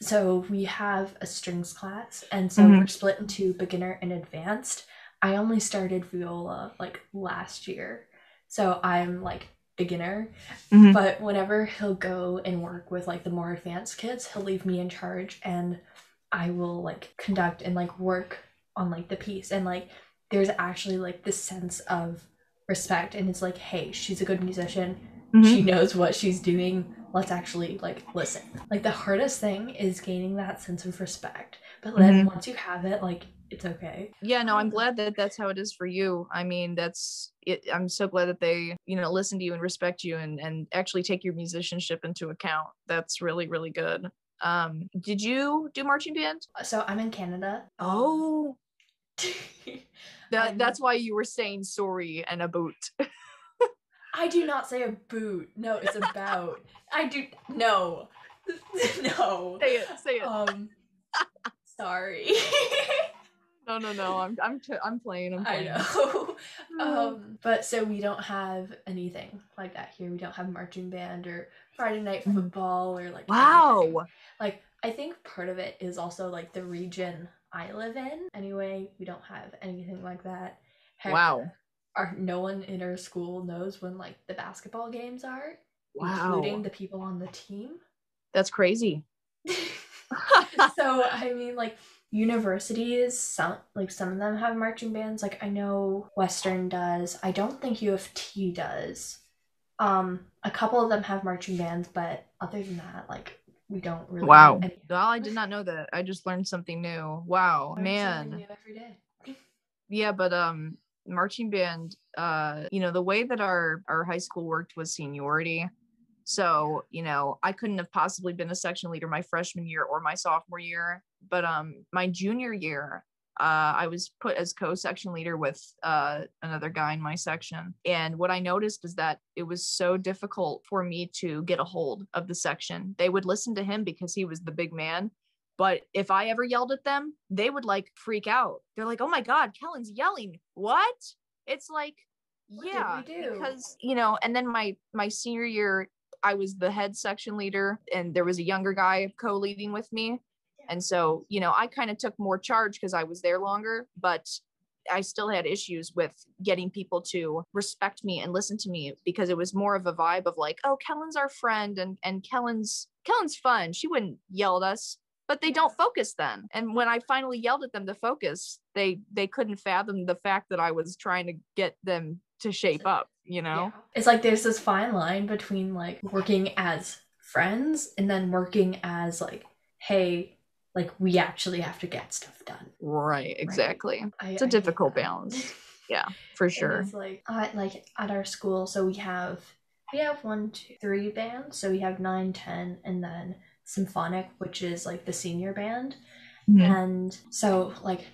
so we have a strings class, and so Mhm. we're split into beginner and advanced. I only started viola like last year, so I'm like beginner. Mhm. But whenever he'll go and work with like the more advanced kids, he'll leave me in charge, and I will like conduct and like work on like the piece, and like there's actually like this sense of respect, and it's like, hey, she's a good musician Mhm. she knows what she's doing let's actually like listen like the hardest thing is gaining that sense of respect but then once you have it like it's okay. Yeah no i'm glad that that's how it is for you. I mean that's it i'm so glad that they you know listen to you and respect you and and actually take your musicianship into account. That's really really good. Um did you do marching band? So i'm in canada. Oh. That that's why you were saying sorry and a boot. I do not say a boot. No it's about. I do no. No. Say it say it. Um sorry no no no i'm i'm t- i'm playing i'm I know. um, but so we don't have anything like that here. We don't have marching band or Friday night Mhm. football or like anything. wow Like I think part of it is also like the region I live in. Anyway, we don't have anything like that. Heck, wow Our, no one in our school knows when like the basketball games are, wow including the people on the team. that's crazy so I mean, like universities, some like some of them have marching bands. Like I know Western does. I don't think U of T does. Um, a couple of them have marching bands, but other than that, like we don't really. wow have well i did not know that i just learned something new wow Learn man new every day. yeah but um marching band uh you know the way that our our high school worked was seniority so you know i couldn't have possibly been a section leader my freshman year or my sophomore year but um my junior year uh, I was put as co-section leader with uh, another guy in my section. And what I noticed is that it was so difficult for me to get a hold of the section. They would listen to him because he was the big man. But if I ever yelled at them, they would like freak out. They're like, oh my God, Kellin's yelling. What? It's like, What yeah, because, you know, and then my my senior year, I was the head section leader and there was a younger guy co-leading with me. And so, you know, I kind of took more charge because I was there longer, but I still had issues with getting people to respect me and listen to me because it was more of a vibe of like, oh, Kellin's our friend and and Kellin's Kellin's fun. She wouldn't yell at us, but they don't focus then. And when I finally yelled at them to focus, they they couldn't fathom the fact that I was trying to get them to shape up, you know? Yeah. It's like there's this fine line between like working as friends and then working as like, hey, like we actually have to get stuff done. Right, exactly. I, It's a I difficult balance. Yeah, for sure. It's like at like at our school, so we have we have one, two, three bands. So we have nine, ten, and then symphonic, which is like the senior band. Mhm. And so like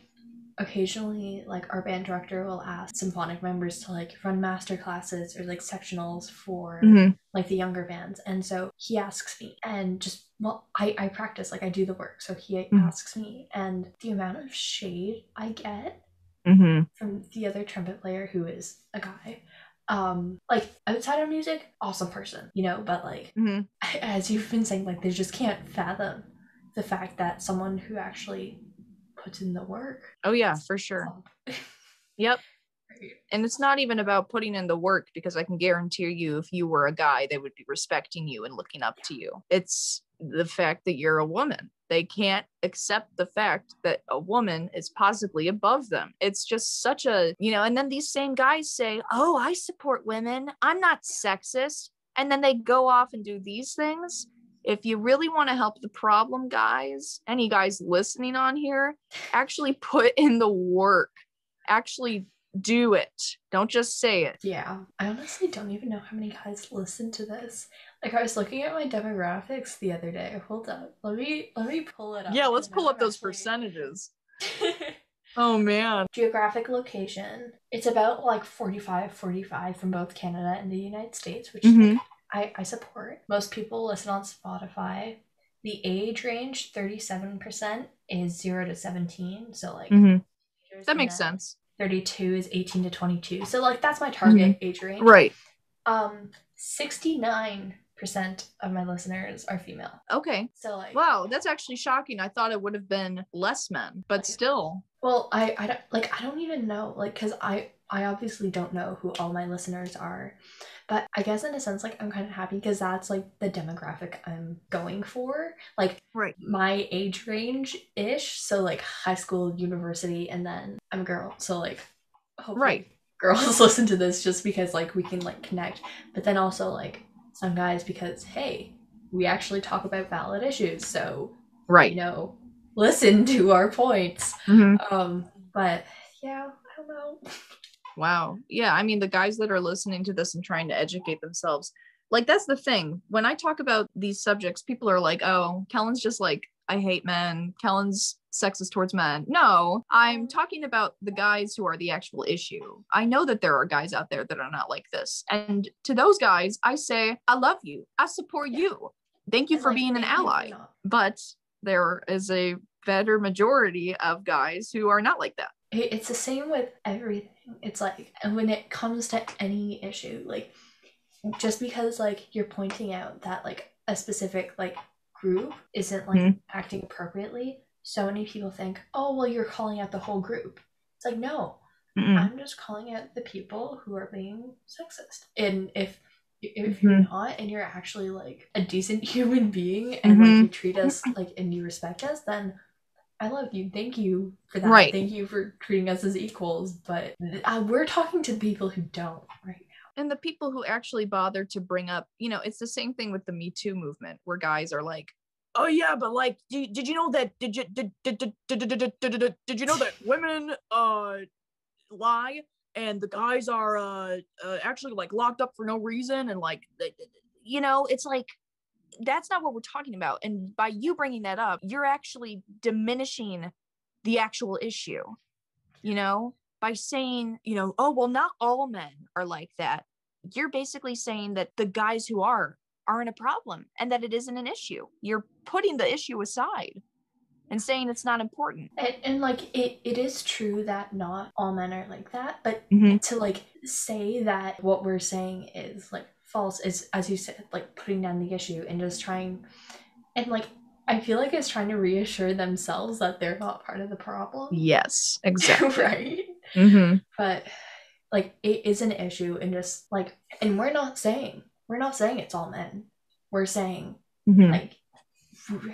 occasionally like our band director will ask symphonic members to like run master classes or like sectionals for Mhm. like the younger bands and so he asks me and just well i i practice like i do the work so he Mhm. asks me and the amount of shade i get Mhm. from the other trumpet player who is a guy um like outside of music awesome person you know but like Mhm. as you've been saying like they just can't fathom the fact that someone who actually puts in the work Oh yeah, for sure. Yep. And it's not even about putting in the work because I can guarantee you, if you were a guy, they would be respecting you and looking up to you. It's the fact that you're a woman. They can't accept the fact that a woman is possibly above them. It's just such a, you know, and then these same guys say, Oh, I support women. I'm not sexist. And then they go off and do these things. If you really want to help the problem, guys, any guys listening on here, actually put in the work. Actually do it. Don't just say it. yeah i honestly don't even know how many guys listen to this like i was looking at my demographics the other day hold up let me let me pull it up Yeah, let's pull up those actually- percentages. Oh man. geographic location it's about like 45 45 from both canada and the united states which Mhm. I, I support most people listen on spotify the age range 37% is 0 to 17 so like Mhm. That makes sense. 32 is 18 to 22 so like that's my target age range Right. um 69 percent of my listeners are female. Okay. So like Wow, that's actually shocking. I thought it would have been less men, but Like- still. Well, I, I don't like I don't even know like because I I obviously don't know who all my listeners are, but I guess in a sense like I'm kind of happy because that's like the demographic I'm going for like Right. my age range ish so like high school university and then I'm a girl so like hopefully Right. girls listen to this just because like we can like connect but then also like some guys because hey we actually talk about valid issues so Right. you know listen to our points Mhm. um, but yeah, I don't know. Wow. Yeah. I mean, the guys that are listening to this and trying to educate themselves, like, that's the thing. When I talk about these subjects, people are like, oh, Kellin's just like, I hate men. Kellin's sexist towards men. No, I'm mm. talking about the guys who are the actual issue. I know that there are guys out there that are not like this. And to those guys, I say, I love you. I support Yeah. you. Thank you And, for like, being an thank you for ally. But there is a better majority of guys who are not like that. It's the same with everything. It's like, when it comes to any issue, like, just because like you're pointing out that like a specific like group isn't like Mhm. acting appropriately, so many people think, oh well, you're calling out the whole group. It's like no, Mm-mm. I'm just calling out the people who are being sexist. And if if you're Mhm. not and you're actually like a decent human being and like Mhm. you treat us like and you respect us, then I love you. Thank you for that. Right. Thank you for treating us as equals. But uh, we're talking to people who don't right now. And the people who actually bother to bring up, you know, it's the same thing with the Me Too movement where guys are like, oh yeah, but like, did, you know that? Did you did, did, did, did, did, did, did, did you know that women uh lie and the guys are uh, uh actually like locked up for no reason and like, you know, it's like that's not what we're talking about and by you bringing that up you're actually diminishing the actual issue you know? By saying you know oh well not all men are like that you're basically saying that the guys who are aren't a problem and that it isn't an issue. You're putting the issue aside and saying it's not important. And, and like it, it is true that not all men are like that, but Mhm. to like say that what we're saying is like false is as you said, like putting down the issue and just trying and like I feel like it's trying to reassure themselves that they're not part of the problem. yes exactly right? mm-hmm. But like it is an issue and just like and we're not saying we're not saying it's all men. We're saying Mm-hmm. like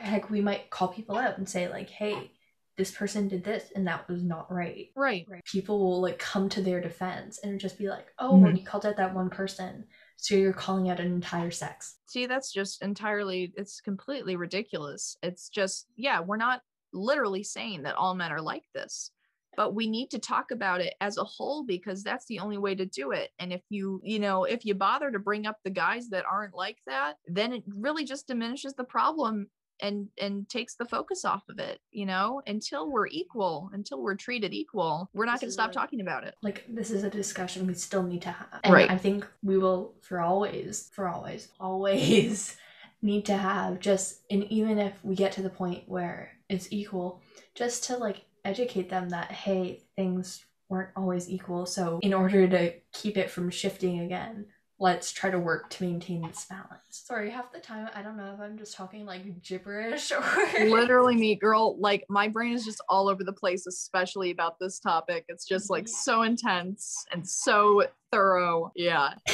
heck we might call people out and say like hey this person did this and that was not right right right people will like come to their defense and just be like oh well Mhm. you called out that one person so you're calling out an entire sex. See that's just entirely it's completely ridiculous. It's just yeah we're not literally saying that all men are like this but we need to talk about it as a whole because that's the only way to do it. And if you you know if you bother to bring up the guys that aren't like that then it really just diminishes the problem and and takes the focus off of it you know until we're equal until we're treated equal we're not going to stop talking about it like this is a discussion we still need to have and Right. i think we will for always for always always need to have just and even if we get to the point where it's equal just to like educate them that hey things weren't always equal so in order to keep it from shifting again let's try to work to maintain this balance. Sorry half the time i don't know if i'm just talking like gibberish or literally me girl like my brain is just all over the place especially about this topic. It's just like Yeah. so intense and so thorough. Yeah.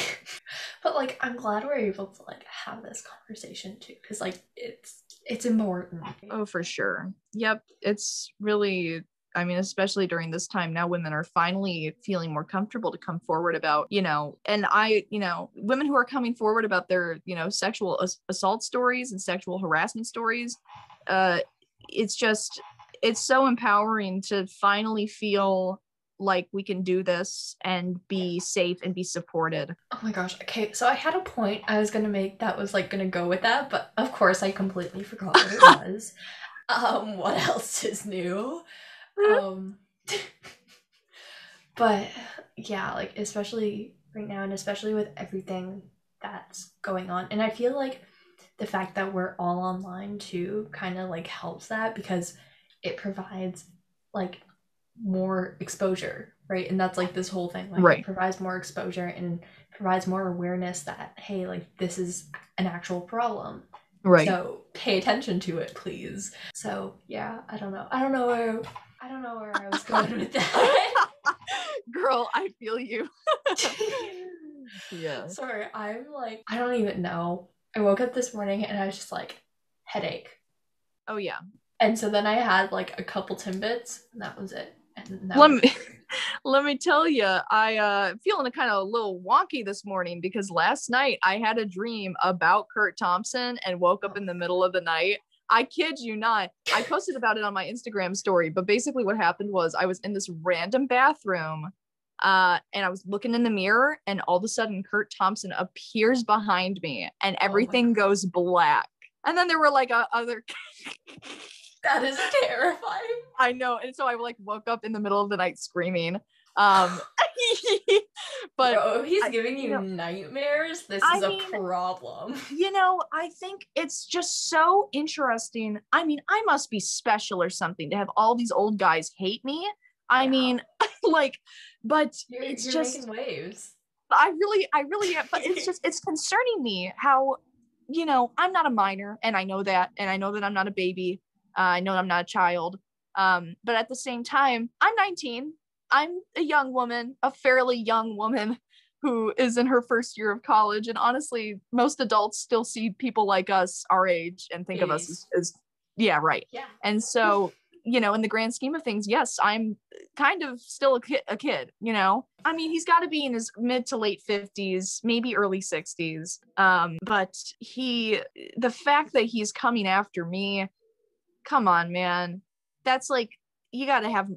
But like i'm glad we're able to like have this conversation too because like it's it's important. Oh for sure. Yep it's really i mean especially during this time now women are finally feeling more comfortable to come forward about you know and i you know women who are coming forward about their you know sexual as- assault stories and sexual harassment stories uh it's just it's so empowering to finally feel like we can do this and be safe and be supported. Oh my gosh. Okay so i had a point i was gonna make that was like gonna go with that but of course i completely forgot what it was. Um what else is new um but yeah like especially right now and especially with everything that's going on and i feel like the fact that we're all online too kind of like helps that because it provides like more exposure right? And that's like this whole thing. Like Right. it provides more exposure and provides more awareness that hey, like this is an actual problem. Right. So pay attention to it, please. So yeah, I don't know. I don't know I don't know where I was going with that. Girl, I feel you. yeah. Sorry, I'm like I don't even know. I woke up this morning and I was just like headache. Oh yeah. And so then I had like a couple Timbits and that was it. And that Let was me let me tell you, I uh feeling kind of a little wonky this morning because last night I had a dream about Kurt Thompson and woke up in the middle of the night. I kid you not. I posted about it on my Instagram story, but basically what happened was I was in this random bathroom uh and I was looking in the mirror and all of a sudden Kurt Thompson appears behind me and my everything goes black. And then there were like uh, other that is terrifying. I know. And so I like woke up in the middle of the night screaming. Um but Bro, he's I- giving you know- nightmares. This I is a mean- problem. you know, I think it's just so interesting. I mean, I must be special or something to have all these old guys hate me. I Yeah. mean, like, but You're, it's you're just waves. I really, I really but it's just it's concerning me how, you know, I'm not a minor and I know that, and I know that I'm not a baby. Uh, I know I'm not a child. Um, but at the same time, I'm 19. I'm a young woman, a fairly young woman who is in her first year of college. And honestly, most adults still see people like us our age and think of us as, as yeah, right. Yeah. And so, you know, in the grand scheme of things, yes, I'm kind of still a kid, a kid, you know. I mean, he's got to be in his mid to late 50s, maybe early 60s. Um, but he the fact that he's coming after me, come on, man. That's like you got to have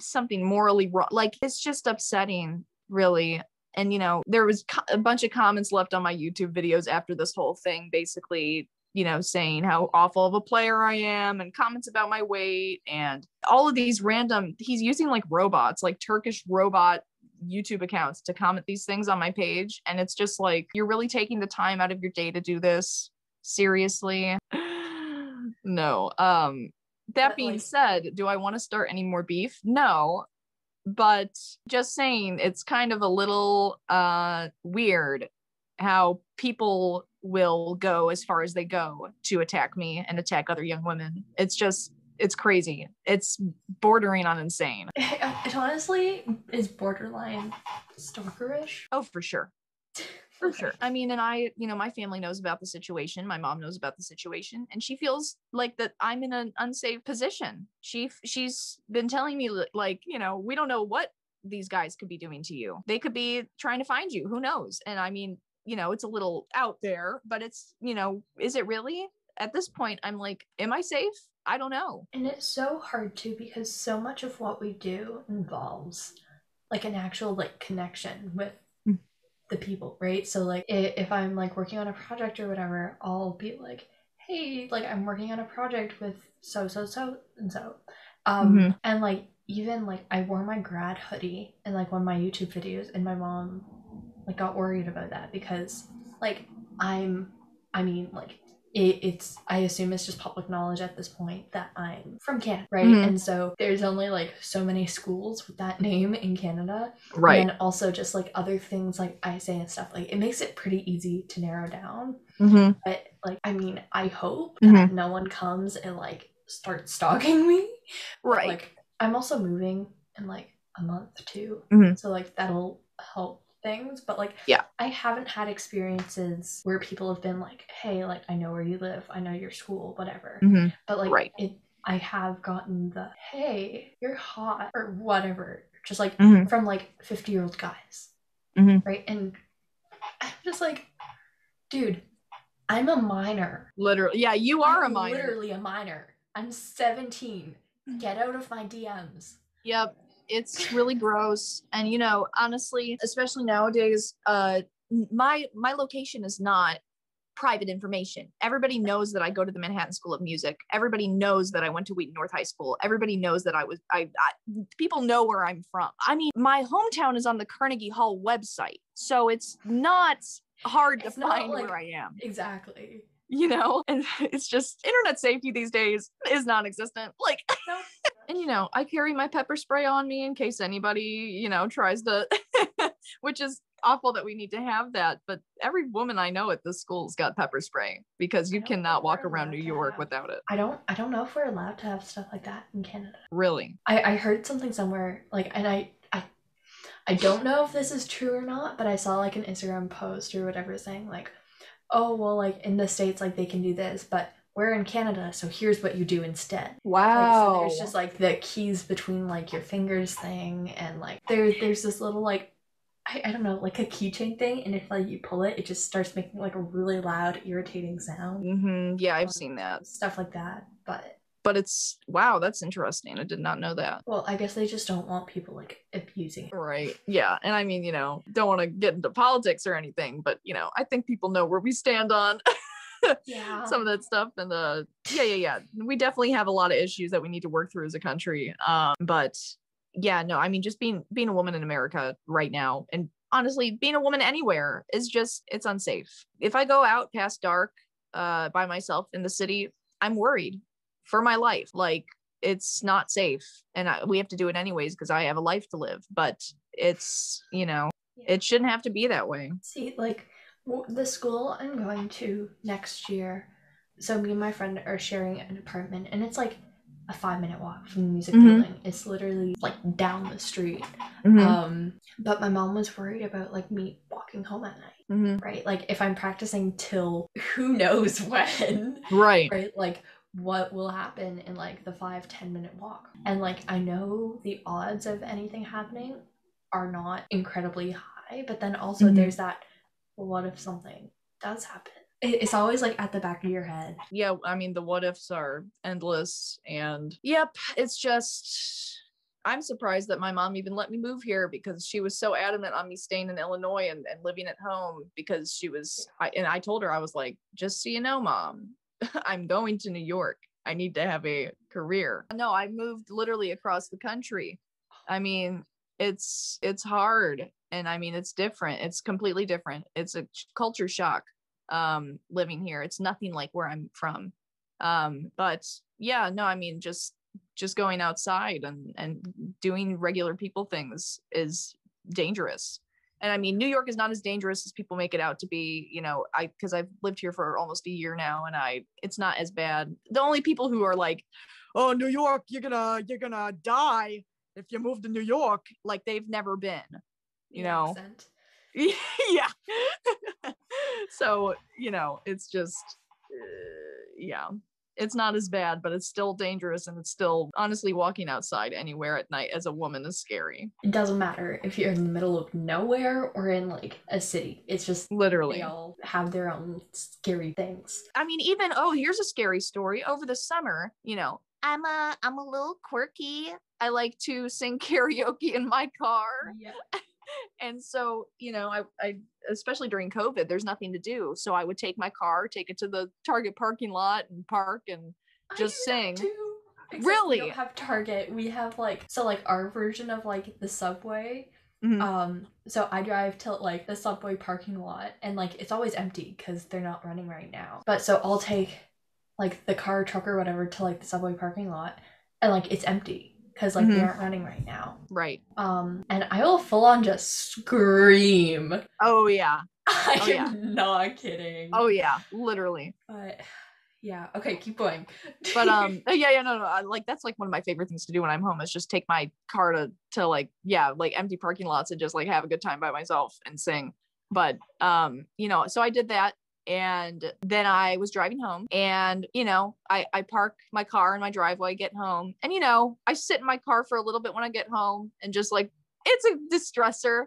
something morally wrong. Like it's just upsetting, really. And you know, there was co- a bunch of comments left on my YouTube videos after this whole thing basically you know, saying how awful of a player I am and comments about my weight and all of these random, he's using like robots, like Turkish robot YouTube accounts to comment these things on my page. And it's just like, you're really taking the time out of your day to do this? Seriously? no. Um, that But, being like- said, do I want to start any more beef? No. But just saying, it's kind of a little uh weird how people will go as far as they go to attack me and attack other young women. It's just, it's crazy. It's bordering on insane. It honestly is borderline stalkerish. Oh, for sure. For sure. I mean, and I, you know, my family knows about the situation. My mom knows about the situation, and she feels like that I'm in an unsafe position. She she's been telling me like, you know, we don't know what these guys could be doing to you. They could be trying to find you. Who knows? And I mean, you know, it's a little out there, but it's, you know, is it really? At this point, I'm like, am I safe? I don't know. And it's so hard too because so much of what we do involves like an actual like connection with. The people, right? So like if I'm like working on a project or whatever, I'll be like, "Hey, like I'm working on a project with so so so and so." Um Mhm. and like even like I wore my grad hoodie in like one of my YouTube videos and my mom like got worried about that because like I'm I mean like it, it's I assume it's just public knowledge at this point that I'm from Canada, right? Mhm. And so there's only like so many schools with that name in Canada. Right. And also just like other things like I say and stuff, like it makes it pretty easy to narrow down. hmm But like I mean, I hope Mhm. that no one comes and like starts stalking me. But, Right. Like I'm also moving in like a month too. Mhm. So like that'll help things. But like Yeah. I haven't had experiences where people have been like, hey, like I know where you live, I know your school, whatever. hmm But like Right. it I have gotten the hey, you're hot or whatever. Just like Mhm. from like 50 year old guys. Mhm. Right. And I'm just like, dude, I'm a minor. Literally. Yeah, you are a I'm minor. Literally a minor. I'm 17. Get out of my DMs. Yep. It's really gross. And you know, honestly, especially nowadays, uh my my location is not private information. Everybody knows that I go to the Manhattan School of Music. Everybody knows that I went to Wheaton North High School. Everybody knows that I was I, I people know where I'm from. I mean, my hometown is on the Carnegie Hall website. So it's not hard to not find like- where I am. Exactly. You know and it's just internet safety these days is non-existent like Nope. and you know i carry my pepper spray on me in case anybody you know tries to which is awful that we need to have that but every woman i know at this school's got pepper spray because you I don't think cannot walk around new york have- without it I don't I don't know if we're allowed to have stuff like that in Canada. really I, I heard something somewhere like and I, I I don't know if this is true or not, but I saw like an Instagram post or whatever saying like, oh well like in the States like they can do this, but we're in Canada, so here's what you do instead. Like, so there's just like the keys between like your fingers thing and like there there's this little like I, I don't know, like a keychain thing, and if like you pull it, it just starts making like a really loud, irritating sound. hmm yeah i've seen that Stuff like that. But but it's wow that's interesting i did not know that well, I guess they just don't want people like abusing it. Right. Yeah. And I mean, you know, don't want to get into politics or anything, but you know, I think people know where we stand on Yeah. some of that stuff. And the yeah, yeah, yeah. We definitely have a lot of issues that we need to work through as a country. Um, but yeah, no, I mean just being being a woman in America right now and honestly being a woman anywhere is just it's unsafe. If I go out past dark uh by myself in the city, I'm worried for my life. Like it's not safe and I, we have to do it anyways because I have a life to live, but it's, you know, Yeah. it shouldn't have to be that way. See, like w- the school I'm going to next year. So me and my friend are sharing an apartment, and it's like a five minute walk from the music Mhm. building. It's literally like down the street. Um, but my mom was worried about like me walking home at night, Mhm. right? Like if I'm practicing till who knows when, Right. right? Like what will happen in like the five ten minute walk? And like I know the odds of anything happening are not incredibly high, but then also Mhm. there's that what if something does happen? It's always like at the back of your head. yeah i mean the what ifs are endless and yep it's just i'm surprised that my mom even let me move here because she was so adamant on me staying in illinois and, and living at home because she was I, and i told her i was like just so you know mom i'm going to new york. I need to have a career. No i moved literally across the country. I mean it's it's hard and i mean it's different. It's completely different. It's a culture shock um living here. It's nothing like where i'm from. Um but yeah no i mean just just going outside and and doing regular people things is dangerous and i mean new york is not as dangerous as people make it out to be you know i because i've lived here for almost a year now and i it's not as bad. The only people who are like oh new york you're gonna you're gonna die if you move to new york like they've never been you know? accent. yeah. So you know it's just uh, yeah it's not as bad but it's still dangerous and it's still honestly walking outside anywhere at night as a woman is scary It doesn't matter if you're in the middle of nowhere or in like a city. It's just literally they all have their own scary things. i mean even oh here's a scary story over the summer you know i'm a i'm a little quirky i like to sing karaoke in my car Yeah. and so you know I, I especially during covid there's nothing to do so i would take my car take it to the target parking lot and park and Just sing. Really? We don't have Target. We have like so like our version of like the subway. Mhm. Um, so I drive to like the subway parking lot, and like it's always empty because they're not running right now. But so I'll take like the car, truck, or whatever to like the subway parking lot, and like it's empty because like they Mhm. aren't running right now. right Um, and I will full on just scream. oh yeah I Oh, yeah. am not kidding. oh yeah literally but yeah. Okay, keep going. but um uh, yeah yeah no no I, like that's like one of my favorite things to do when i'm home is just take my car to to like yeah like empty parking lots and just like have a good time by myself and sing but um you know so i did that and then i was driving home and you know i i park my car in my driveway get home and you know i sit in my car for a little bit when i get home and just like it's a distressor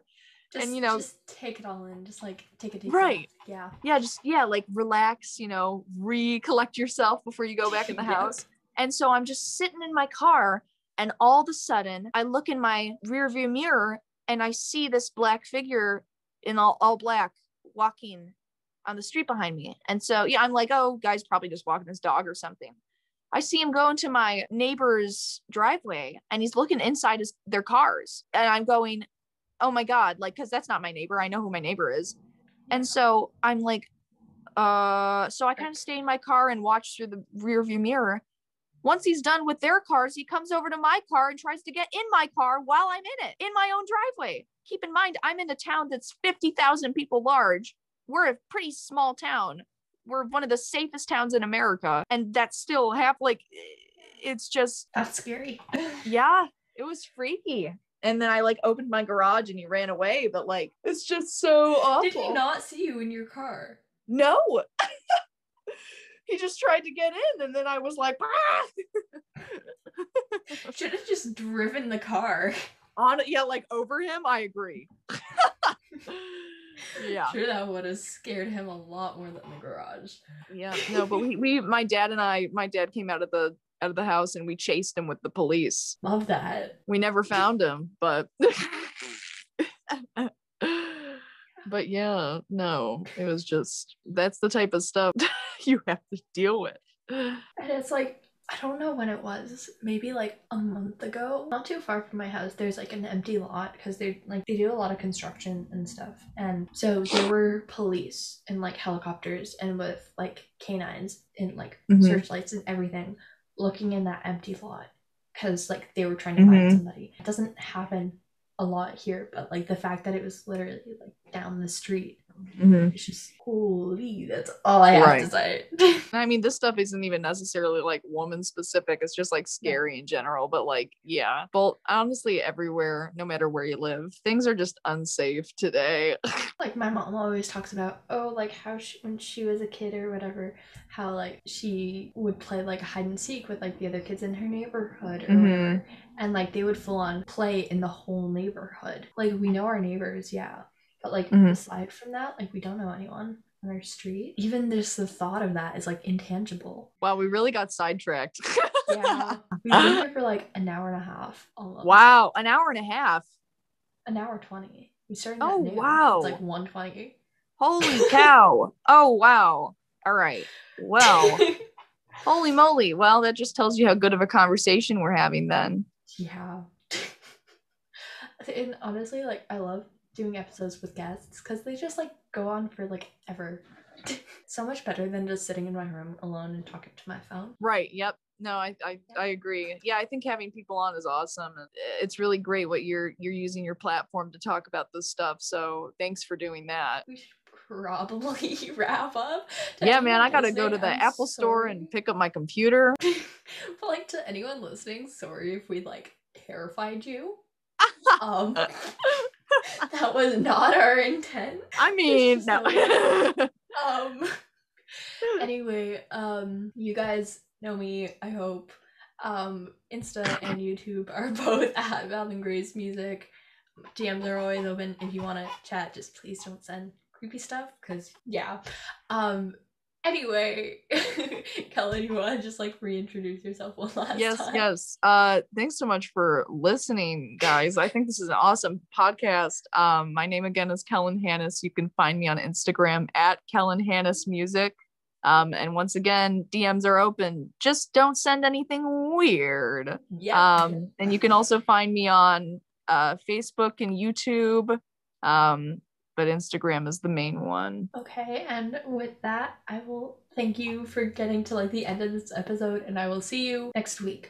just, and, you know- just take it all in. Just like take a deep Right. breath. Yeah. yeah just yeah like relax you know recollect yourself before you go back in the house and so i'm just sitting in my car and all of a sudden i look in my rear view mirror and i see this black figure in all, all black walking on the street behind me and so yeah i'm like oh guy's probably just walking his dog or something i see him go into my neighbor's driveway and he's looking inside his their cars and i'm going oh my god like because that's not my neighbor i know who my neighbor is and so I'm like, Uh, so I kind of stay in my car and watch through the rear view mirror. Once he's done with their cars, he comes over to my car and tries to get in my car while I'm in it, in my own driveway. Keep in mind, I'm in a town that's 50,000 people large. We're a pretty small town. We're one of the safest towns in America. And that's still half like, it's just, That's scary. yeah, it was freaky. And then I like opened my garage and he ran away, but like, it's just so awful. Did he not see you in your car? No. he just tried to get in and then I was like, "Ah!" Should have just driven the car. on yeah, like over him, I agree. Yeah. Sure, that would have scared him a lot more than the garage. Yeah. No, but we, we my dad and I my dad came out of the out of the house and we chased him with the police. Love that. We never found him, but but yeah, no, it was just that's the type of stuff you have to deal with. And it's like, I don't know when it was. Maybe like a month ago. Not too far from my house, there's like an empty lot because they like they do a lot of construction and stuff. And so there were police and like helicopters and with like canines and like Mhm. searchlights and everything looking in that empty lot because like they were trying to find Mhm. somebody. It doesn't happen a lot here, but like the fact that it was literally like down the street. Mhm. It's just holy. That's all I have Right. to say. I mean, this stuff isn't even necessarily like woman specific. It's just like scary in general. But like, yeah, but honestly, everywhere, no matter where you live, things are just unsafe today. like my mom always talks about oh like how she, when she was a kid or whatever how like she would play like hide and seek with like the other kids in her neighborhood or Mhm. whatever and like they would full on play in the whole neighborhood like we know our neighbors yeah but like Mhm. aside from that like we don't know anyone on our street even just the thought of that is like intangible wow, we really got sidetracked. yeah we've been here for like an hour and a half wow, an hour and a half. an hour 20 we started Oh, at wow. it's like 120 Holy cow. oh, wow. All right. Well, holy moly. Well, that just tells you how good of a conversation we're having then. Yeah. and honestly, like I love doing episodes with guests because they just like go on for like ever. so much better than just sitting in my room alone and talking to my phone. Right. Yep. No, I, I I agree. Yeah, I think having people on is awesome. It's really great what you're you're using your platform to talk about this stuff. So thanks for doing that. We should probably wrap up. Yeah, man, I gotta go to the I'm Apple store and pick up my computer. but like to anyone listening, sorry if we like terrified you. Um, that was not our intent. I mean, no. um anyway um you guys know me i hope um insta and youtube are both at val and grace music dms are always open if you want to chat just please don't send creepy stuff because yeah um anyway kellin you want to just like reintroduce yourself one last yes, time yes. Uh, thanks so much for listening, guys. I think this is an awesome podcast. Um, my name again is Kellin Hanas. You can find me on Instagram at Kellin Hanas Music. Um, and once again, DMs are open. Just don't send anything weird. yeah Um, and you can also find me on uh, Facebook and YouTube. Um, but Instagram is the main one. Okay, and with that, I will thank you for getting to like the end of this episode, and I will see you next week.